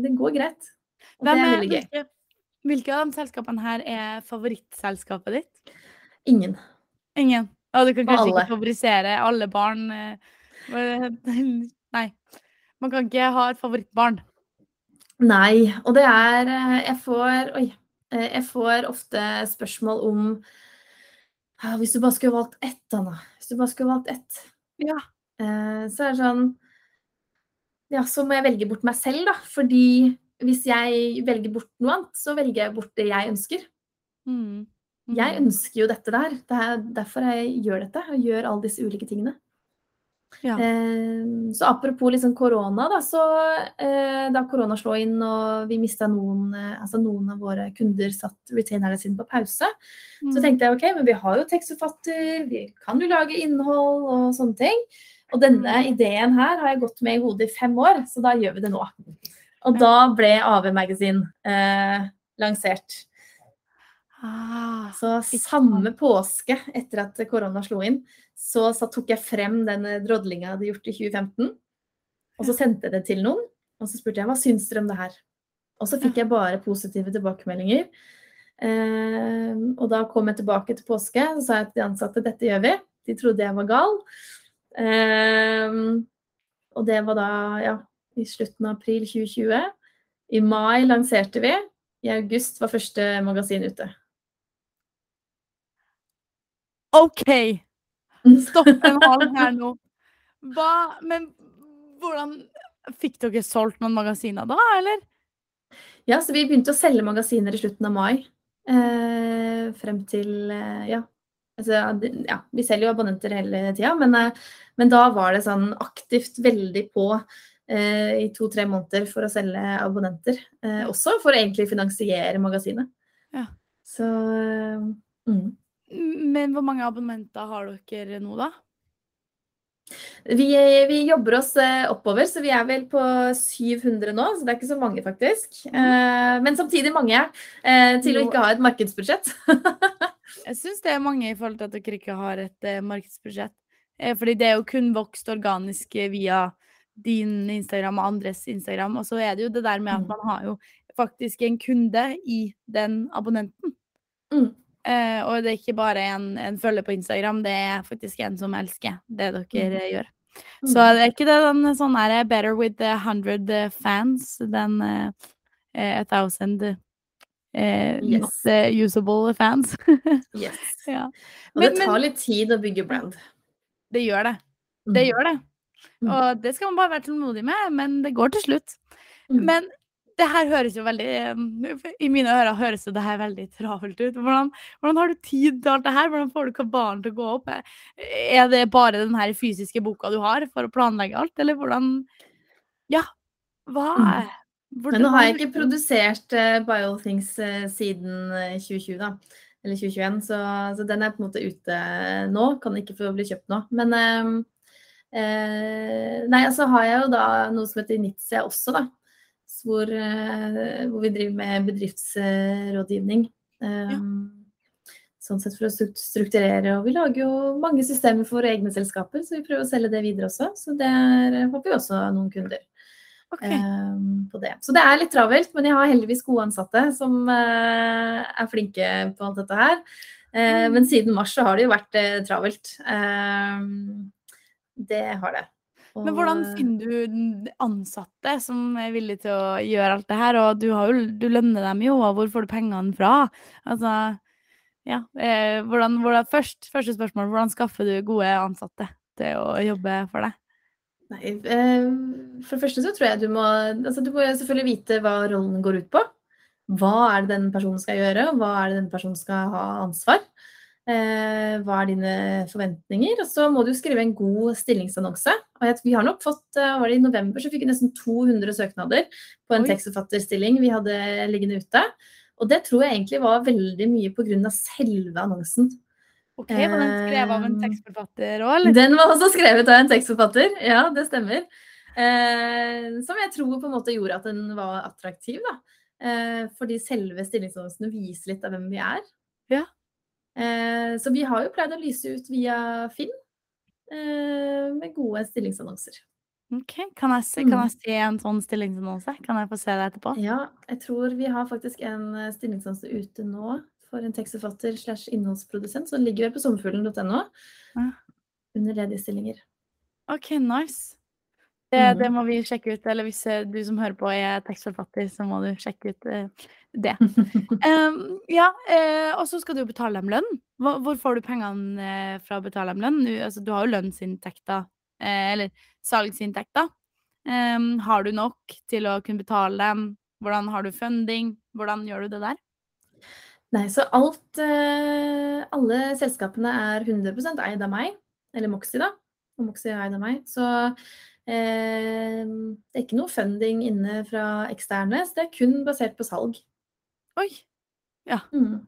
det går greit. Og Hvem, det er veldig gøy. Hvilke, hvilke av de selskapene her er favorittselskapet ditt? Ingen. Ingen. Ja, du kan kanskje ikke favorisere alle barn. Eh, [LAUGHS] nei. Man kan ikke ha et favorittbarn. Nei, og det er eh, Jeg får Oi. Eh, jeg får ofte spørsmål om Hvis du bare skulle valgt ett, Anna. Hvis du bare skulle valgt ett. Ja. Så er det sånn Ja, så må jeg velge bort meg selv, da. Fordi hvis jeg velger bort noe annet, så velger jeg bort det jeg ønsker. Mm. Jeg mm. ønsker jo dette der. Det er derfor jeg gjør dette. Og gjør alle disse ulike tingene. Ja. Eh, så apropos liksom korona, da, så eh, da korona slo inn og vi mista noen eh, Altså noen av våre kunder satt retainerne sine på pause, mm. så tenkte jeg ok, men vi har jo tekstforfatter, vi kan jo lage innhold og sånne ting. Og denne mm. ideen her har jeg gått med i hodet i fem år, så da gjør vi det nå. Og da ble AV Magasin eh, lansert. Ah, så samme påske etter at korona slo inn, så, så tok jeg frem den eh, drodlinga jeg hadde gjort i 2015. Og så sendte jeg det til noen, og så spurte jeg hva syns dere om det her. Og så fikk jeg bare positive tilbakemeldinger. Eh, og da kom jeg tilbake til påske og sa jeg til de ansatte dette gjør vi. De trodde jeg var gal. Eh, og det var da ja, i slutten av april 2020. I mai lanserte vi. I august var første magasin ute. OK! Stopp en halv her nå. Hva Men hvordan Fikk dere solgt noen magasiner da, eller? Ja, så vi begynte å selge magasiner i slutten av mai. Eh, frem til eh, ja. Altså, ja. Vi selger jo abonnenter hele tida, men, eh, men, da var det sånn aktivt veldig på eh, i to-tre måneder for å selge abonnenter. Eh, også for å egentlig finansiere magasinet. Ja. Så eh, mm. Men hvor mange abonnementer har dere nå, da? Vi, vi, jobber oss eh, oppover, så vi er vel på 700 nå. Så det er ikke så mange, faktisk. Mm. Men samtidig mange eh, til å ikke ha et markedsbudsjett. [LAUGHS] jeg syns det er mange i forhold til at dere ikke har et markedsbudsjett. Fordi det er jo kun vokst organisk via din Instagram og andres Instagram. Og så er det jo det der med at mm. man har jo faktisk en kunde i den abonnenten. Mm. Eh, og det er ikke bare en, en følger på Instagram, det er faktisk en som elsker det dere Mm. eh, gjør. Mm. Så det er ikke det den sånn her better with the hundred eh, fans than eh, eh, a thousand eh, Yes. not eh, usable fans. [LAUGHS] Yes. ja. Og Men- det tar litt tid å bygge brand. Det gjør det. Det Mm. gjør det. Mm. Og det skal man bare være tålmodig med, men det går til slutt. Mm. Men det her høres jo veldig eh, I mine ører høres jo det her veldig travelt ut. Hvordan, hvordan har du tid til alt det her? Hvordan får du kabalen til å gå opp? Er det bare den her fysiske boka du har for å planlegge alt, eller hvordan Ja, hva Mm. er Men nå har jeg ikke produsert uh, Biothings uh, siden eh, 2020, da. Eller 2021, så, så den er på en måte ute nå. Kan ikke få bli kjøpt nå. Men uh, uh, Nei, så har jeg jo da noe som heter Initia også, da. Hvor, eh, hvor vi driver med bedriftsrådgivning. Ja. Sånn sett for å strukturere. Og vi lager jo mange systemer for egne selskaper, så vi prøver å selge det videre også. Så der håper vi også noen kunder. Ok. Ehm, på det. Så det er litt travelt, men jeg har heldigvis gode ansatte som eh, er flinke på alt dette her. Eh, Mm. Men siden mars så har det jo vært travelt. Ehm, det har det. Men hvordan finner du ansatte som er villige til å gjøre alt det her? Og du, har jo, du lønner dem jo, og hvor får du pengene fra? Altså, ja. Eh, hvordan, hvordan, først, første spørsmål, hvordan skaffer du gode ansatte til å jobbe for deg? Nei, eh, for det første så tror jeg du må altså Du må selvfølgelig vite hva rollen går ut på. Hva er det den personen skal gjøre, og hva er det den personen skal ha ansvar? Eh, hva er dine forventninger? Og så må du skrive en god stillingsannonse. Vi har nok fått, eh, var det I november så fikk vi nesten 200 søknader på en Oi. tekstforfatterstilling vi hadde liggende ute. Og det tror jeg egentlig var veldig mye pga. selve annonsen. Ok, Var den skrevet av en Um, tekstforfatter òg, eller? Den var også skrevet av en tekstforfatter, ja, det stemmer. Eh, som jeg tror på en måte gjorde at den var attraktiv, da. Eh, fordi selve stillingsannonsene viser litt av hvem vi er. Ja. Eh, så vi har jo pleid å lyse ut via Finn eh, med gode stillingsannonser. Ok, Kan jeg, se, Mm. kan jeg se en sånn stillingsannonse? Kan jeg få se det etterpå? Ja, jeg tror vi har faktisk en eh, stillingsannonse ute nå for en tekstforfatter slash innholdsprodusent, så ligger vel på sommerfuglen.no Ja. under ledige stillinger. Ok, nice. Det, det Mhm. må vi sjekke ut. Eller hvis eh, du som hører på er tekstforfatter, så må du sjekke ut uh, det. [LAUGHS] Um, ja, uh, og så skal du jo betale dem lønn. Hvor, hvor får du pengene fra å betale dem lønn? Du, altså, du har jo lønnsinntekter, uh, eller salgsinntekter. Um, har du nok til å kunne betale dem? Hvordan har du funding? Hvordan gjør du det der? Nei, så alt Alle selskapene er 100 eid av meg. Eller Moxie, da. Og Moxie er eid av meg. Så det er ikke noe funding inne fra eksterne. Så det er kun basert på salg. Oi, Mm.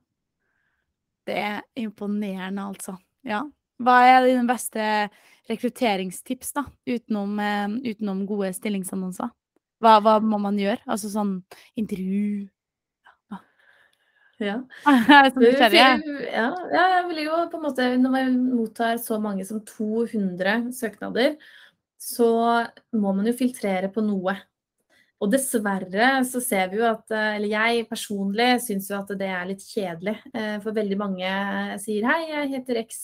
det er imponerende, altså. Ja. Hva er dine beste rekrutteringstips, da, utenom, eh, utenom gode stillingsannonser? Hva, hva må man gjøre? Altså sånn intervju Ja. [LAUGHS] Jeg er ja, ja, jeg vil jo på en måte Når man mottar så mange som 200 søknader, så må man jo filtrere på noe. Og dessverre så ser vi jo at eh, Eller jeg personlig syns jo at det er litt kjedelig. eh, For veldig mange sier hei, jeg heter X.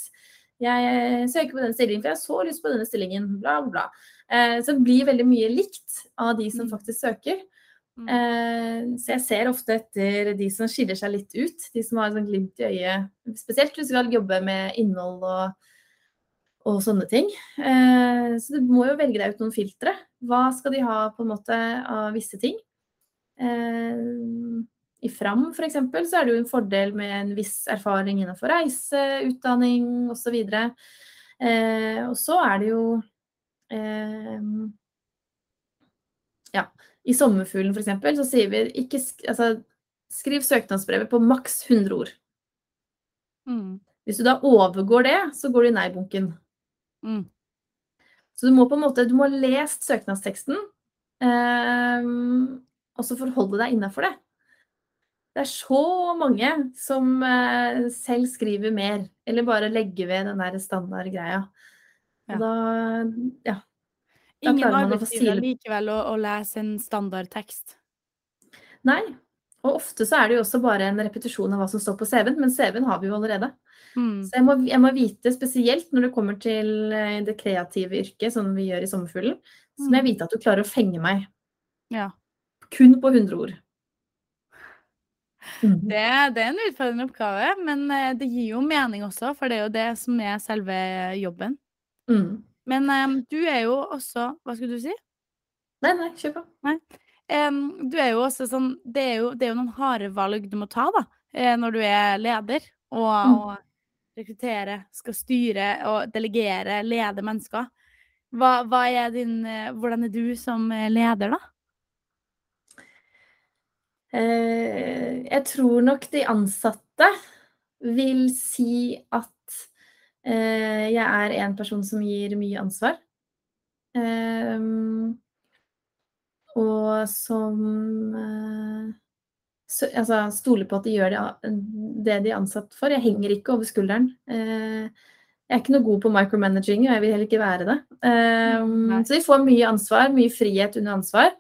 Jeg søker på denne stillingen, for jeg har så lyst på denne stillingen. Bla, bla. Eh, Så det blir veldig mye likt av de som Mm. faktisk søker. Mm. Eh, Så jeg ser ofte etter de som skiller seg litt ut. De som har sånn glimt i øyet. Spesielt hvis du skal jobbe med innhold og, og sånne ting. Eh, Så du må jo velge deg ut noen filtre. Hva skal de ha på en måte av visse ting? Eh, I Fram f.eks. så er det jo en fordel med en viss erfaring innenfor reise, utdanning osv. Eh, og så er det jo eh, ja, i Sommerfuglen f.eks. så sier vi ikke altså, skriv søknadsbrevet på maks 100 ord. Mm. Hvis du da overgår det, så går du i nei-bunken. Mm. Så du må på en måte, du må ha lest søknadsteksten, eh, og så forholde deg innafor det. Det er så mange som eh, selv skriver mer, eller bare legger ved den der standardgreia. Ja. Da, ja. Da Ingen arbeidsgiver likevel å, å lese en standardtekst. Nei. Og ofte så er det jo også bare en repetisjon av hva som står på CV-en, men CV-en har vi jo allerede. Mm. Så jeg må, jeg må vite, spesielt når det kommer til eh, det kreative yrket, som vi gjør i Sommerfuglen, så må jeg vite at du klarer å fenge meg. Ja. Kun på 100 ord. Mm. Det, det er en utfordrende oppgave, men eh, det gir jo mening også, for det er jo det som er selve jobben. Mm. Men um, du er jo også Hva skulle du si? Nei, nei, kjør på. Em, du er jo også sånn det er jo, det er jo noen harde valg du må ta, da, når du er leder. Og, Mm. og rekruttere, skal styre og delegere, lede mennesker. Hva, hva er din eh, Hvordan er du som eh, leder, da? Eh, jeg tror nok de ansatte vil si at jeg er en person som gir mye ansvar. Og som så, altså, stoler på at de gjør det, det de er ansatt for. Jeg henger ikke over skulderen. Eh, jeg er ikke noe god på micromanaging, og jeg vil heller ikke være det. Ehm, så vi får mye ansvar, mye frihet under ansvar.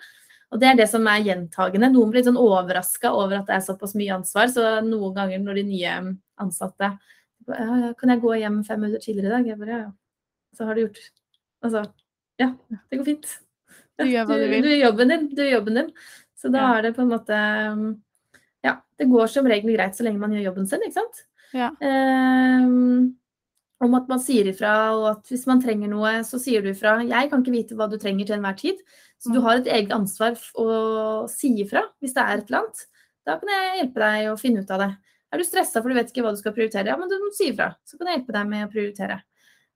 Og det er det som er gjentagende. Noen blir litt sånn overraska over at det er såpass mye ansvar. Så noen ganger når de nye ansatte ja, ja, Kan jeg gå hjem fem minutter tidligere i dag? Jeg bare, ja, ja. Så har du gjort Altså, ja, det går fint. Hva du. Du gjør jobben din. Du gjør jobben din. Så da Ja. er det på en måte Ja, det går som regel greit så lenge man gjør jobben sin, ikke sant? Ja. Ehm, om at man sier ifra, og at hvis man trenger noe, så sier du ifra. Jeg kan ikke vite hva du trenger til enhver tid, så du Mm. har et eget ansvar å si ifra hvis det er et eller annet. Da kan jeg hjelpe deg å finne ut av det. Er du stressa for du vet ikke hva du skal prioritere, ja, men du må si ifra. Så kan jeg hjelpe deg med å prioritere.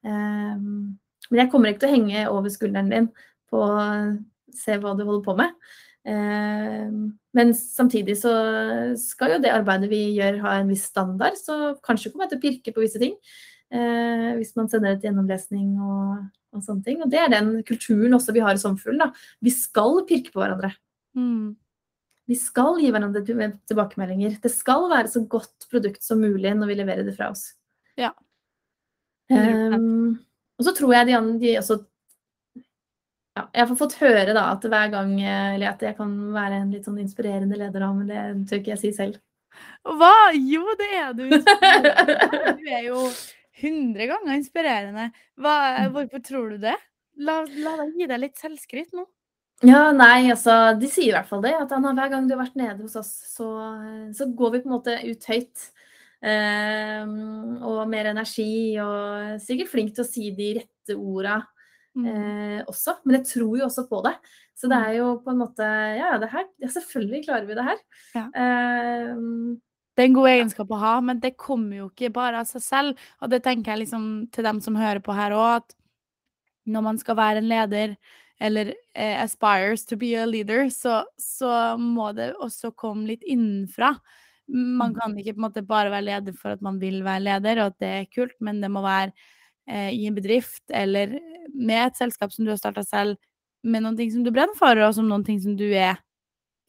Ehm, men jeg kommer ikke til å henge over skulderen din på å se hva du holder på med. Ehm, men samtidig så skal jo det arbeidet vi gjør ha en viss standard, så kanskje kommer jeg til å pirke på visse ting. eh, hvis man sender et gjennomlesning og, og sånne ting. Og det er den kulturen også vi har i Sommerfuglen. Vi skal pirke på hverandre. Mm. Vi skal gi hverandre tilbakemeldinger. Det skal være så godt produkt som mulig når vi leverer det fra oss. Ja. 100%. Ehm, og så tror jeg de de også ja, Jeg har fått høre da at hver gang eh, Eller at jeg kan være en litt sånn inspirerende leder, da, men det tør ikke jeg si selv. Hva? Jo, det er du. Du er jo 100 ganger inspirerende. Hva, hvorfor tror du det? La, la deg gi deg litt selvskryt nå. Ja, nei, altså, de sier i hvert fall det. At Anna, hver gang du har vært nede hos oss, så, så går vi på en måte ut høyt. Eh, og mer energi, og sikkert flink til å si de rette orda. Eh, også. Men jeg tror jo også på det. Så det er jo på en måte Ja, det her, ja selvfølgelig klarer vi det her. Ja. Eh, Det er en god egenskap å ha, men det kommer jo ikke bare av seg selv. Og det tenker jeg liksom til dem som hører på her òg, at når man skal være en leder, eller eh, aspires to be a leader, så, så må det også komme litt innenfra. Man Mm. kan ikke på en måte bare være leder for at man vil være leder, og at det er kult, men det må være i en bedrift eller med et selskap som du har starta selv, med noen ting som du brenner for, og som noen ting som du er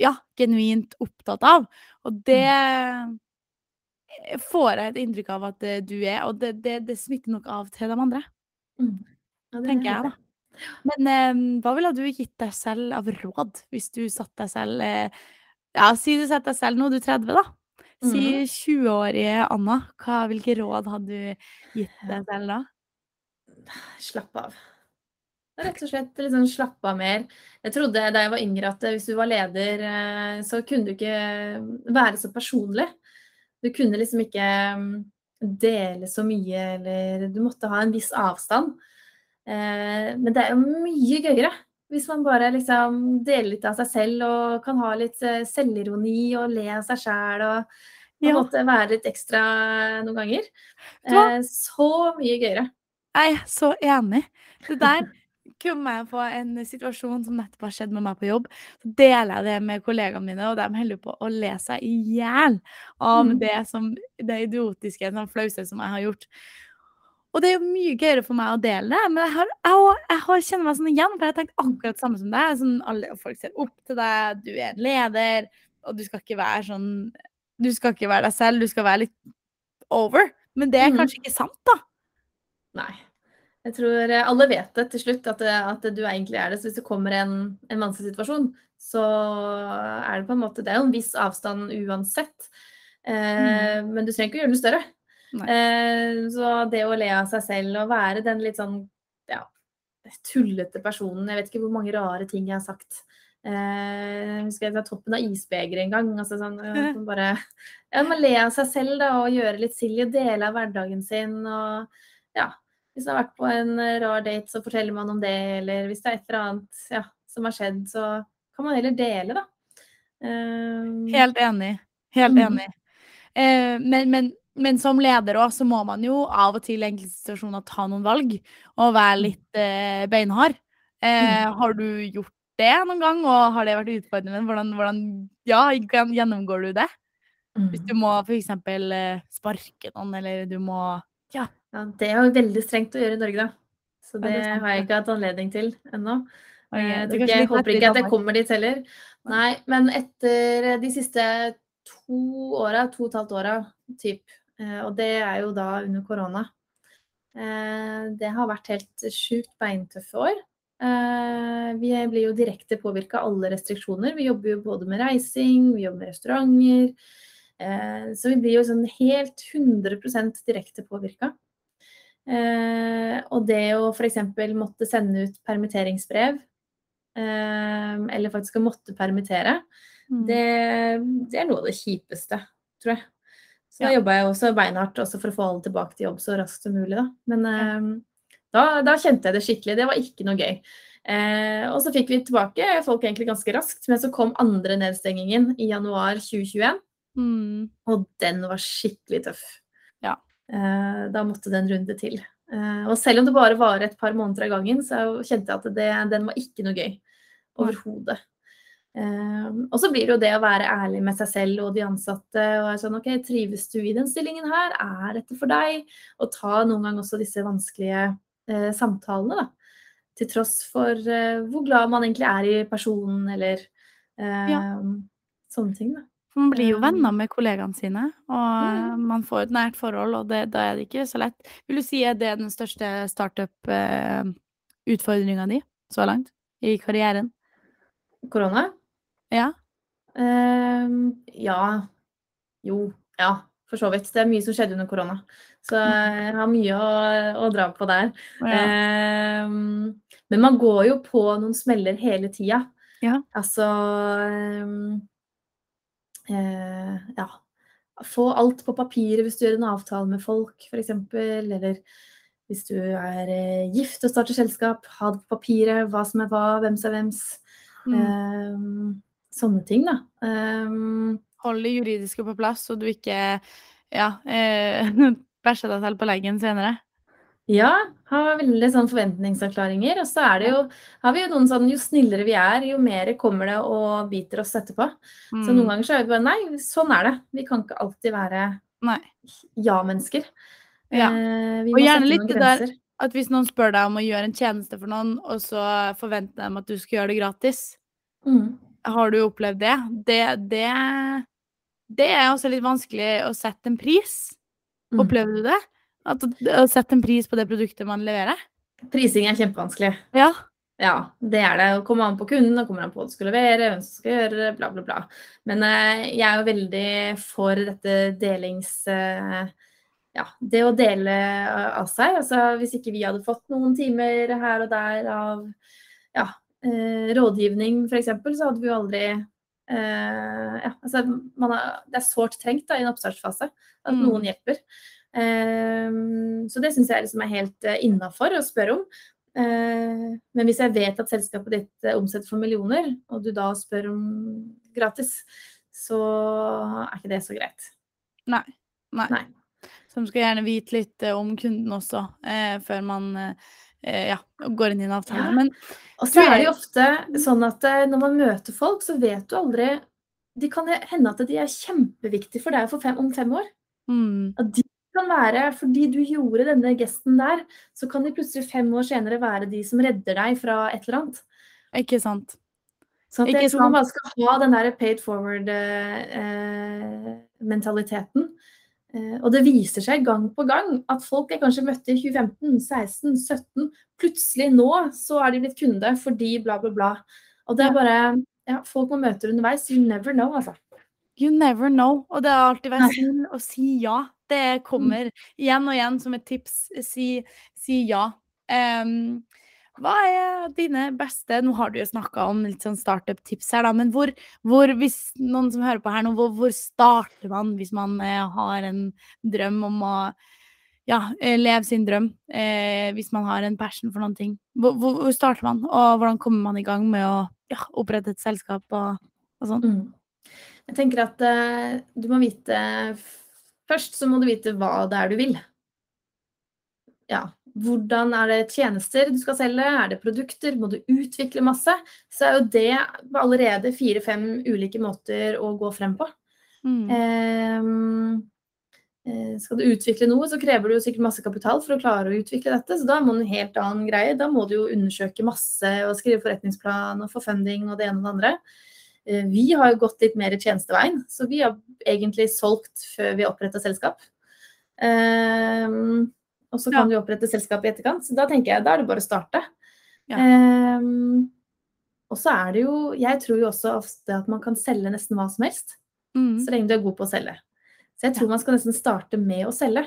ja, genuint opptatt av. Og det får jeg et inntrykk av at eh, du er, og det, det, det smitter nok av til de andre, mm. Ja, tenker jeg da. Men eh, hva ville du gitt deg selv av råd, hvis du satt deg selv eh, Ja, si du setter deg selv nå, du er 30, da. Si Mhm. 20-årige Anna, hva, hvilke råd hadde du gitt deg selv da? Slapp av. Rett og slett liksom slappe av mer. Jeg trodde da jeg var yngre at eh, hvis du var leder, eh, så kunne du ikke være så personlig. Du kunne liksom ikke mm, dele så mye, eller du måtte ha en viss avstand. Eh, Men det er jo mye gøyere hvis man bare liksom deler litt av seg selv og kan ha litt eh, selvironi og le av seg sjæl og på en Ja. måte være litt ekstra noen ganger. Eh, Så mye gøyere. Jeg er så enig. Det der kom jeg på en situasjon som nettopp har skjedd med meg på jobb. Så deler jeg det med kollegaene mine, og de holder på å le seg i hjel av Mm. det, som, det idiotiske, den flause som jeg har gjort. Og det er jo mye gøyere for meg å dele det, men jeg, har, jeg, har- jeg kjenner meg sånn igjen, for jeg har tenkt akkurat det samme som deg. Sånn, alle, folk ser opp til deg, du er en leder, og du skal ikke være sånn Du skal ikke være deg selv, du skal være litt over. Men det er Mhm. kanskje ikke sant, da. Nei. Jeg tror eh, alle vet det til slutt, at, det- at du egentlig er det. Så hvis det kommer en, en vanskelig situasjon, så er det på en måte Det er jo en viss avstand uansett. Eh, mm. Men du trenger ikke å gjøre det større. Eh, så det å le av seg selv og være den litt sånn ja, tullete personen Jeg vet ikke hvor mange rare ting jeg har sagt. Eh, husker jeg var toppen av isbegeret en gang. Altså sånn, [LAUGHS] bare, ja, man le av seg selv da, og gjøre litt silly, dele av hverdagen sin. og ja, Hvis man har vært på en rar date, så forteller man om det. Eller hvis det er et eller annet ja, som har skjedd, så kan man heller dele, da. Um, Helt enig. Helt mm. enig. Uh, men, men, men, som leder òg, så må man jo av og til i enkelte situasjoner ta noen valg og være mm. litt uh, beinhard. Uh, mm. Har du gjort det noen gang, og har det vært utfordrende? Hvordan, hvordan ja, gjennomgår du det? Hvis du mm. må f.eks. Uh, sparke noen, eller du må ja. ja. Det er jo veldig strengt å gjøre i Norge, da. Så det, det har jeg ikke hatt anledning til ennå. Jeg, jeg håper ikke at jeg kommer dit heller. Nei, men etter de siste to åra, to og et halvt åra, typ, eh, og det er jo da under korona eh, Det har vært helt sjukt beintøffe år. Eh, vi blir jo direkte påvirka av alle restriksjoner. Vi jobber jo både med reising, vi jobber med restauranter. Så vi blir jo sånn helt 100% direkte påvirka. Og det å f.eks. måtte sende ut permitteringsbrev Ehm, eller faktisk å måtte permittere, mm. det, det, er noe av det kjipeste, tror jeg. Så ja. da jobba jeg også beinhardt også for å få alle tilbake til jobb så raskt som mulig. Da. Men ja. eh, da, da, kjente jeg det skikkelig. Det var ikke noe gøy. Eh, og så fikk vi tilbake folk egentlig ganske raskt, men så kom andre nedstengingen i januar 2021. Mm. Og den var skikkelig tøff. Ja. Eh, da måtte det en runde til. Eh, og selv om det bare var et par måneder av gangen, så kjente jeg at det, den var ikke noe gøy. Overhodet. Um, og så blir det jo det å være ærlig med seg selv og de ansatte. og er sånn, ok, Trives du i den stillingen her? Er dette for deg? Og ta noen ganger også disse vanskelige uh, samtalene. da. Til tross for uh, hvor glad man egentlig er i personen, eller ja. sånne ting. da. Man blir jo venner med kollegaene sine, og man får et nært forhold, og det, da er det ikke så lett. Vil du si at det er den største startup-utfordringa di så langt i karrieren? Korona? Ja. Uh, ja. Jo. Ja, for så vidt. Det er mye som skjedde under korona. Så mm. jeg har mye å, å dra på der. Ja. Uh, men man går jo på noen smeller hele tida. Ja. Altså um, eh, ja, få alt på papiret hvis du gjør en avtale med folk, f.eks. Eller hvis du er eh, gift og starter selskap, ha det på papiret, hva som er hva, hvem som er hvems. Mm. Eh, sånne ting, da. Um, Hold det juridiske på plass, så du ikke ja, eh, [LAUGHS] bæsjer deg selv på leggen senere. Ja, har veldig sånn forventningsavklaringer. Og så er det jo, har vi jo noen sånn jo snillere vi er, jo mer kommer det og biter oss etterpå. Mm. Så noen mm. ganger så er vi bare nei, sånn er det. Vi kan ikke alltid være ja-mennesker. Ja. Eh, og gjerne litt det der at hvis noen spør deg om å gjøre en tjeneste for noen, og så forventer de at du skal gjøre det gratis, mm. har du opplevd det? det? Det, det er også litt vanskelig å sette en pris. Mm. Opplever du det? At, å sette en pris på det produktet man leverer? Prising er kjempevanskelig. Ja. Ja, det er det. Å komme an på kunden, og kommer an på hva du skal levere, hvem som skal gjøre det, bla, bla, bla. Men eh, jeg er jo veldig for dette delings... Eh, ja, det å dele av seg. Altså hvis ikke vi hadde fått noen timer her og der av ja, eh, rådgivning f.eks., så hadde vi jo aldri Uh, ja, altså, har, Det er sårt trengt da, i en oppstartsfase at mm. noen hjelper. Ehm, så det syns jeg liksom er helt uh, innafor å spørre om. Ehm, men hvis jeg vet at selskapet ditt eh, omsetter for millioner, og du da spør om gratis, så er ikke det så greit. Nei. Nei. Nei. Så man skal gjerne vite litt eh, om kunden også, eh, før man eh, ja, går inn i en avtale. Ja. Men og så er det jo ofte sånn at når man møter folk, så vet du aldri Det kan hende at de er kjempeviktige for deg for fem, om fem år. Mm. At de kan være fordi du gjorde denne gesten der, så kan de plutselig fem år senere være de som redder deg fra et eller annet. Ikke sant. Så at jeg tror man bare skal ha den der paid forward-mentaliteten. Eh, eh, og det viser seg gang på gang at folk jeg kanskje møtte i 2015, 16, 17, plutselig nå så er de blitt kunde fordi bla, bla, bla. Og det er bare ja, folk man møter underveis. You never know, altså. You never know. Og det har alltid vært synd snill og si ja. Det kommer igjen og igjen som et tips. Si, si ja. Um, hva er dine beste Nå har du jo snakka om litt sånn startup-tips her, da, men hvor, hvor, hvis noen som hører på her nå, hvor, hvor starter man hvis man eh, har en drøm om å ja, eh, leve sin drøm, eh, hvis man har en passion for noen ting? Hvor, hvor, hvor starter man, og hvordan kommer man i gang med å ja, opprette et selskap og, og sånn? Mm. Jeg tenker at eh, du må vite Først så må du vite hva det er du vil. Ja. Hvordan er det tjenester du skal selge? Er det produkter? Må du utvikle masse? Så er jo det allerede fire-fem ulike måter å gå frem på. Mm. Ehm, eh, skal du utvikle noe, så krever du jo sikkert masse kapital for å klare å utvikle dette. Så da må du en helt annen greie. Da må du jo undersøke masse og skrive forretningsplan og få funding og det ene og det andre. Eh, Vi har jo gått litt mer tjenesteveien, så vi har egentlig solgt før vi oppretta selskap. Um, og så kan du opprette selskap i etterkant. Så da tenker jeg da er det bare å starte. Ja. Um, og så er det jo Jeg tror jo også ofte at man kan selge nesten hva som helst. Mm. Så lenge du er god på å selge. Så jeg tror Ja. man skal nesten starte med å selge.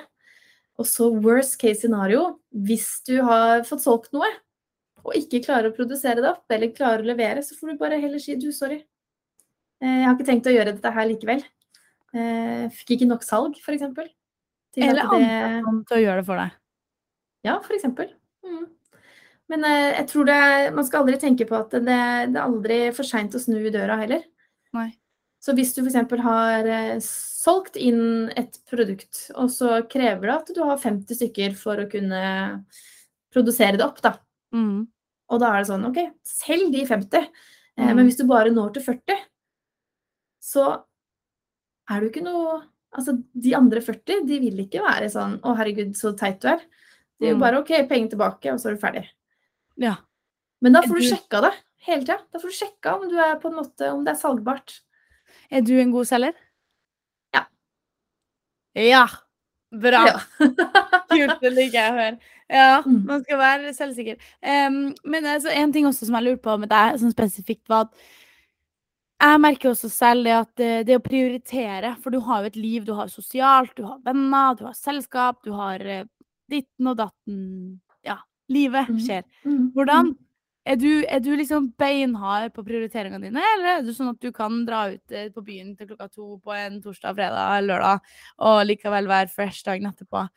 Og så worst case scenario, hvis du har fått solgt noe, og ikke klarer å produsere det opp, eller klarer å levere, så får du bare heller si du, sorry. Eh, Jeg har ikke tenkt å gjøre dette her likevel. Jeg Fikk ikke nok salg, f.eks. Eller andre det... til å gjøre det for deg. Ja, eksempel. Mm. Men eh, jeg tror det Man skal aldri tenke på at det, det er aldri for seint å snu i døra heller. Nei. Så hvis du f.eks. har eh, solgt inn et produkt, og så krever det at du har 50 stykker for å kunne produsere det opp, da. Mm. Og da er det sånn, OK, selg de 50. Eh, Mm. Men hvis du bare når til 40, så er du ikke noe Altså, de andre 40, de vil ikke være sånn Å, herregud, så teit du er. Det er jo Mm. bare OK, penger tilbake, og så er du ferdig. Ja. Men da får du du- sjekka det hele tida. Da får du sjekka om du er på en måte, om det er salgbart. Er du en god selger? Ja. Ja. Bra. Ja. [LAUGHS] Kult, det liker jeg å høre. Ja, Mm. man skal være selvsikker. Um, men altså, en ting også som jeg lurte på med deg sånn spesifikt, var at jeg merker også selv det at eh, det å prioritere For du har jo et liv, du har sosialt, du har venner, du har selskap, du har eh, ditten og datten. Ja, livet Mhm. skjer. Mm. Hvordan er du, er du liksom beinhard på prioriteringene dine, eller er du sånn at du kan dra ut eh, på byen til klokka to på en torsdag, fredag, lørdag, og likevel være fresh dagen etterpå?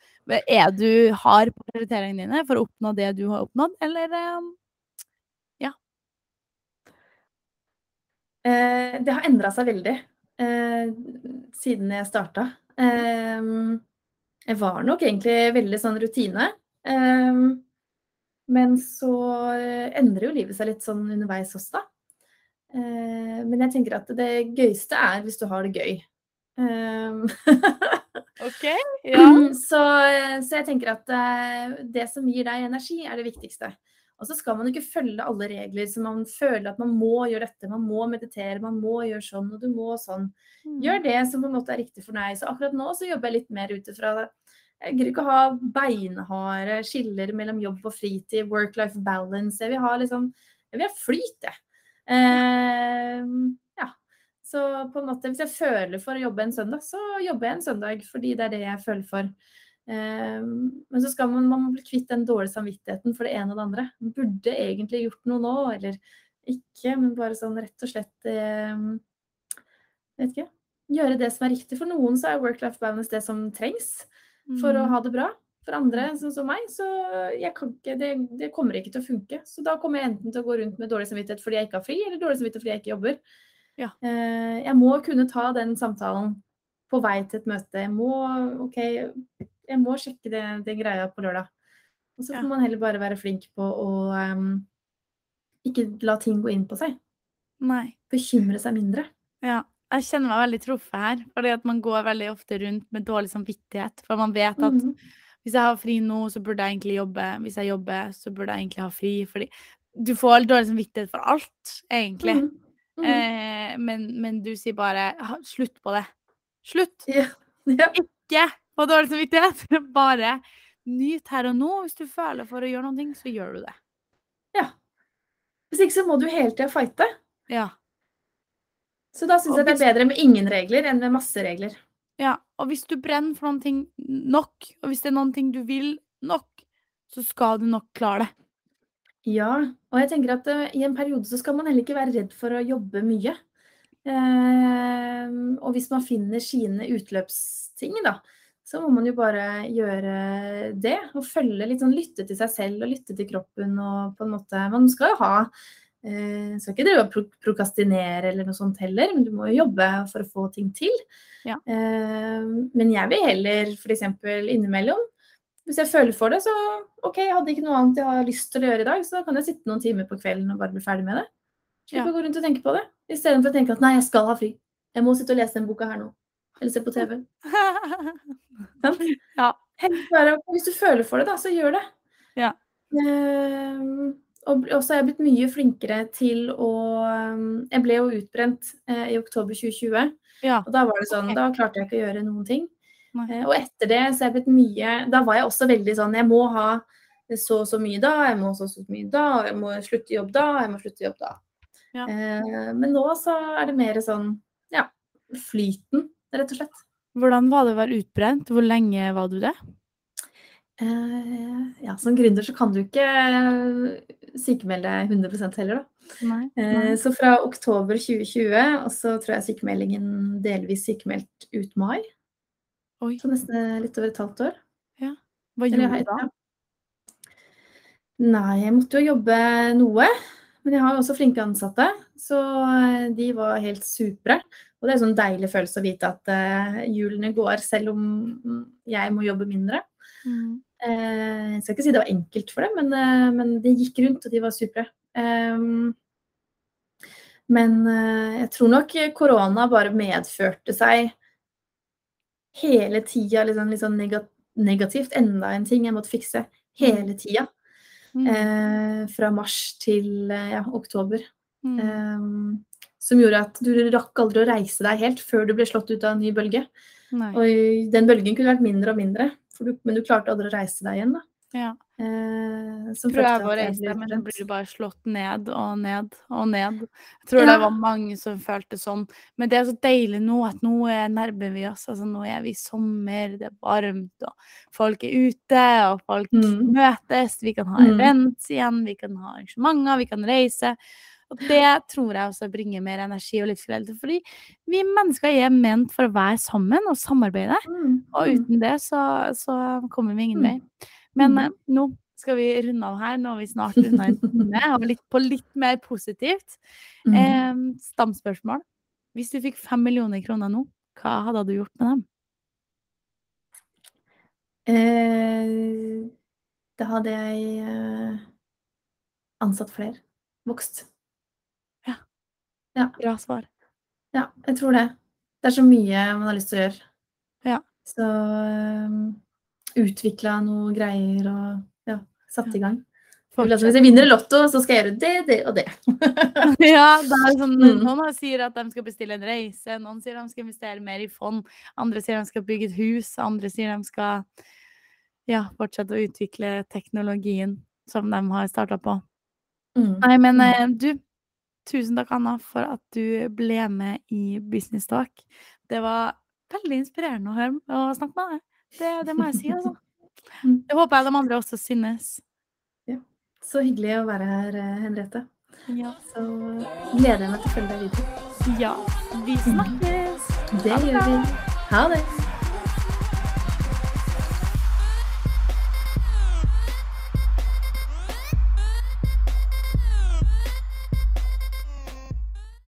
Er du hard på prioriteringene dine for å oppnå det du har oppnådd, eller eh, det har endra seg veldig eh, siden jeg starta. Eh, jeg var nok egentlig veldig sånn rutine. Eh, men så eh, endrer jo livet seg litt sånn underveis også, da. Eh, men jeg tenker at det gøyeste er hvis du har det gøy. OK? Ja. [CLEARS THROAT] så, så jeg tenker at det som gir deg energi, er det viktigste. Og så skal man ikke følge alle regler så man føler at man må gjøre dette. Man må meditere, man må gjøre sånn, og du må sånn. Gjør det som på en måte er riktig for deg. Så akkurat nå så jobber jeg litt mer ut ifra det. Jeg gidder ikke å ha beinharde skiller mellom jobb og fritid, work-life balance. Jeg vil ha liksom Jeg vil ha flyt, jeg. Eh, ja. Så på en måte, hvis jeg føler for å jobbe en søndag, så jobber jeg en søndag fordi det er det jeg føler for. Eh, men så skal man, man bli kvitt den dårlige samvittigheten for det ene og det andre. Man burde egentlig gjort noe nå, eller ikke, men bare sånn rett og slett eh, Vet ikke. Gjøre det som er riktig. For noen så er work-life balance det som trengs for å Mm. ha det bra. For andre, sånn som meg, så ikke, det, det kommer ikke til å funke. Så da kommer jeg enten til å gå rundt med dårlig samvittighet fordi jeg ikke har fri, eller dårlig samvittighet fordi jeg ikke jobber. Ja. Eh, jeg må kunne ta den samtalen på vei til et møte. Jeg må, ok, jeg må sjekke det, det greia på lørdag. Og så Ja. man heller bare være flink på å um, ikke la ting gå inn på seg. Nei. Bekymre seg mindre. Ja. Jeg kjenner meg veldig truffet her, fordi at man går veldig ofte rundt med dårlig samvittighet. For man vet at Mhm. hvis jeg har fri nå, så burde jeg egentlig jobbe. Hvis jeg jobber, så burde jeg egentlig ha fri. Fordi du får dårlig samvittighet for alt, egentlig. Mhm. Mhm. Eh, men, men du sier bare «Ha- slutt på det. Slutt! Ja. [LAUGHS] Ja. Ikke få dårlig samvittighet. Bare nyt her og nå. Hvis du føler for å gjøre noe, så gjør du det. Ja. Hvis ikke så må du hele tida fighte. Ja. Så da syns jeg det er bedre med ingen regler enn med masse regler. Ja, og hvis du brenner for noen ting nok, og hvis det er noen ting du vil nok, så skal du nok klare det. Ja, og jeg tenker at uh, i en periode så skal man heller ikke være redd for å jobbe mye. Uh, og hvis man finner sine utløpsting, da, så må man jo bare gjøre det. Og følge litt sånn lytte til seg selv og lytte til kroppen og på en måte Man skal jo ha eh, Skal ikke drive og pro prokastinere eller noe sånt heller, men du må jo jobbe for å få ting til. Ja. Eh, men jeg vil heller f.eks. innimellom hvis jeg føler for det, så OK, jeg hadde ikke noe annet jeg har lyst til å gjøre i dag, så kan jeg sitte noen timer på kvelden og bare bli ferdig med det. Slippe Ja. å gå rundt og tenke på det. Istedenfor å tenke at nei, jeg skal ha fri. Jeg må sitte og lese den boka her nå. Eller se på [LAUGHS] TV. Ja. Bare, hvis du føler for det, da, så gjør det. Ja. Uh, og så er jeg blitt mye flinkere til å ehm, Jeg ble jo utbrent uh, i oktober 2020. ja. Og da var det sånn, okay. da klarte jeg ikke å gjøre noen ting. Eh, Og etter det så er jeg blitt mye Da var jeg også veldig sånn Jeg må ha så og så mye da, jeg må så og så mye da, jeg må slutte jobb da, jeg må slutte jobb da. Ja. Men nå så er det mer sånn ja, flyten, rett og slett. Hvordan var det å være utbrent? Hvor lenge var du det? Uh, ja, som gründer så kan du ikke sykemelde 100% heller, da. Nei. Eh, så fra oktober 2020, og så tror jeg sykemeldingen delvis sykemeldt ut mai. Oi, Så nesten litt over et halvt år. hva Eller gjorde jeg- du da? Nei, jeg måtte jo jobbe noe. Men jeg har jo også flinke ansatte, så eh, de var helt supre. Og det er en sånn deilig følelse å vite at hjulene går selv om mm, jeg må jobbe mindre. Mm. Uh, jeg skal ikke si det var enkelt for dem, men, uh, men de gikk rundt, og de var supre. Um, men jeg tror nok korona bare medførte seg hele tida litt sånn, litt sånn nega- negativt. Enda en ting jeg måtte fikse hele tida. Mm. Eh, fra mars til ja, oktober. Mm. Ehm, som gjorde at du rakk aldri å reise deg helt før du ble slått ut av en ny bølge. Nei. Og den bølgen kunne vært mindre og mindre, du, men du klarte aldri å reise deg igjen. da. Ja. Eh, Prøve å reise deg, men så blir du bare slått ned og ned og ned. Jeg tror Ja. det var mange som følte sånn. Men det er så deilig nå at nå er nærmer vi oss. Altså, nå er vi i sommer, det er varmt, og folk er ute, og folk Mm. møtes. Vi kan ha Mm. events igjen, vi kan ha arrangementer, vi kan reise. Og det tror jeg også bringer mer energi og livsglede. Fordi vi mennesker er ment for å være sammen og samarbeide. Mm, Og mm. uten det så, så kommer vi ingen Mm. vei. Men eh, nå skal vi runde av her. Nå er vi snart unna en time, på litt mer positivt. Eh, stamspørsmål. Hvis du fikk fem millioner kroner nå, hva hadde du gjort med dem? Eh, da hadde jeg eh, ansatt flere. Vokst. Bra svar. Ja, jeg tror det. Det er så mye man har lyst til å gjøre. Ja. Så um, utvikla noe greier og ja, satt i gang. Altså, hvis jeg vinner Lotto, så skal jeg gjøre det, det og det. [LAUGHS] ja, det er sånn, [LAUGHS] Mm. Noen sier at de skal bestille en reise, noen sier de skal investere mer i fond, andre sier de skal bygge et hus, andre sier de skal ja, fortsette å utvikle teknologien som de har starta på. Mm. Nei, men Mm. eh, du, tusen takk, Anna, for at du ble med i Business Talk. Det var veldig inspirerende å høre og snakke med deg. Det, det må jeg si, altså. Mm. Det håper jeg de andre også synes. Så hyggelig å være her, eh, Henriette. Ja. Så gleder jeg meg til å følge deg videre. ja. Vi snakkes! Det gjør vi. Ha det.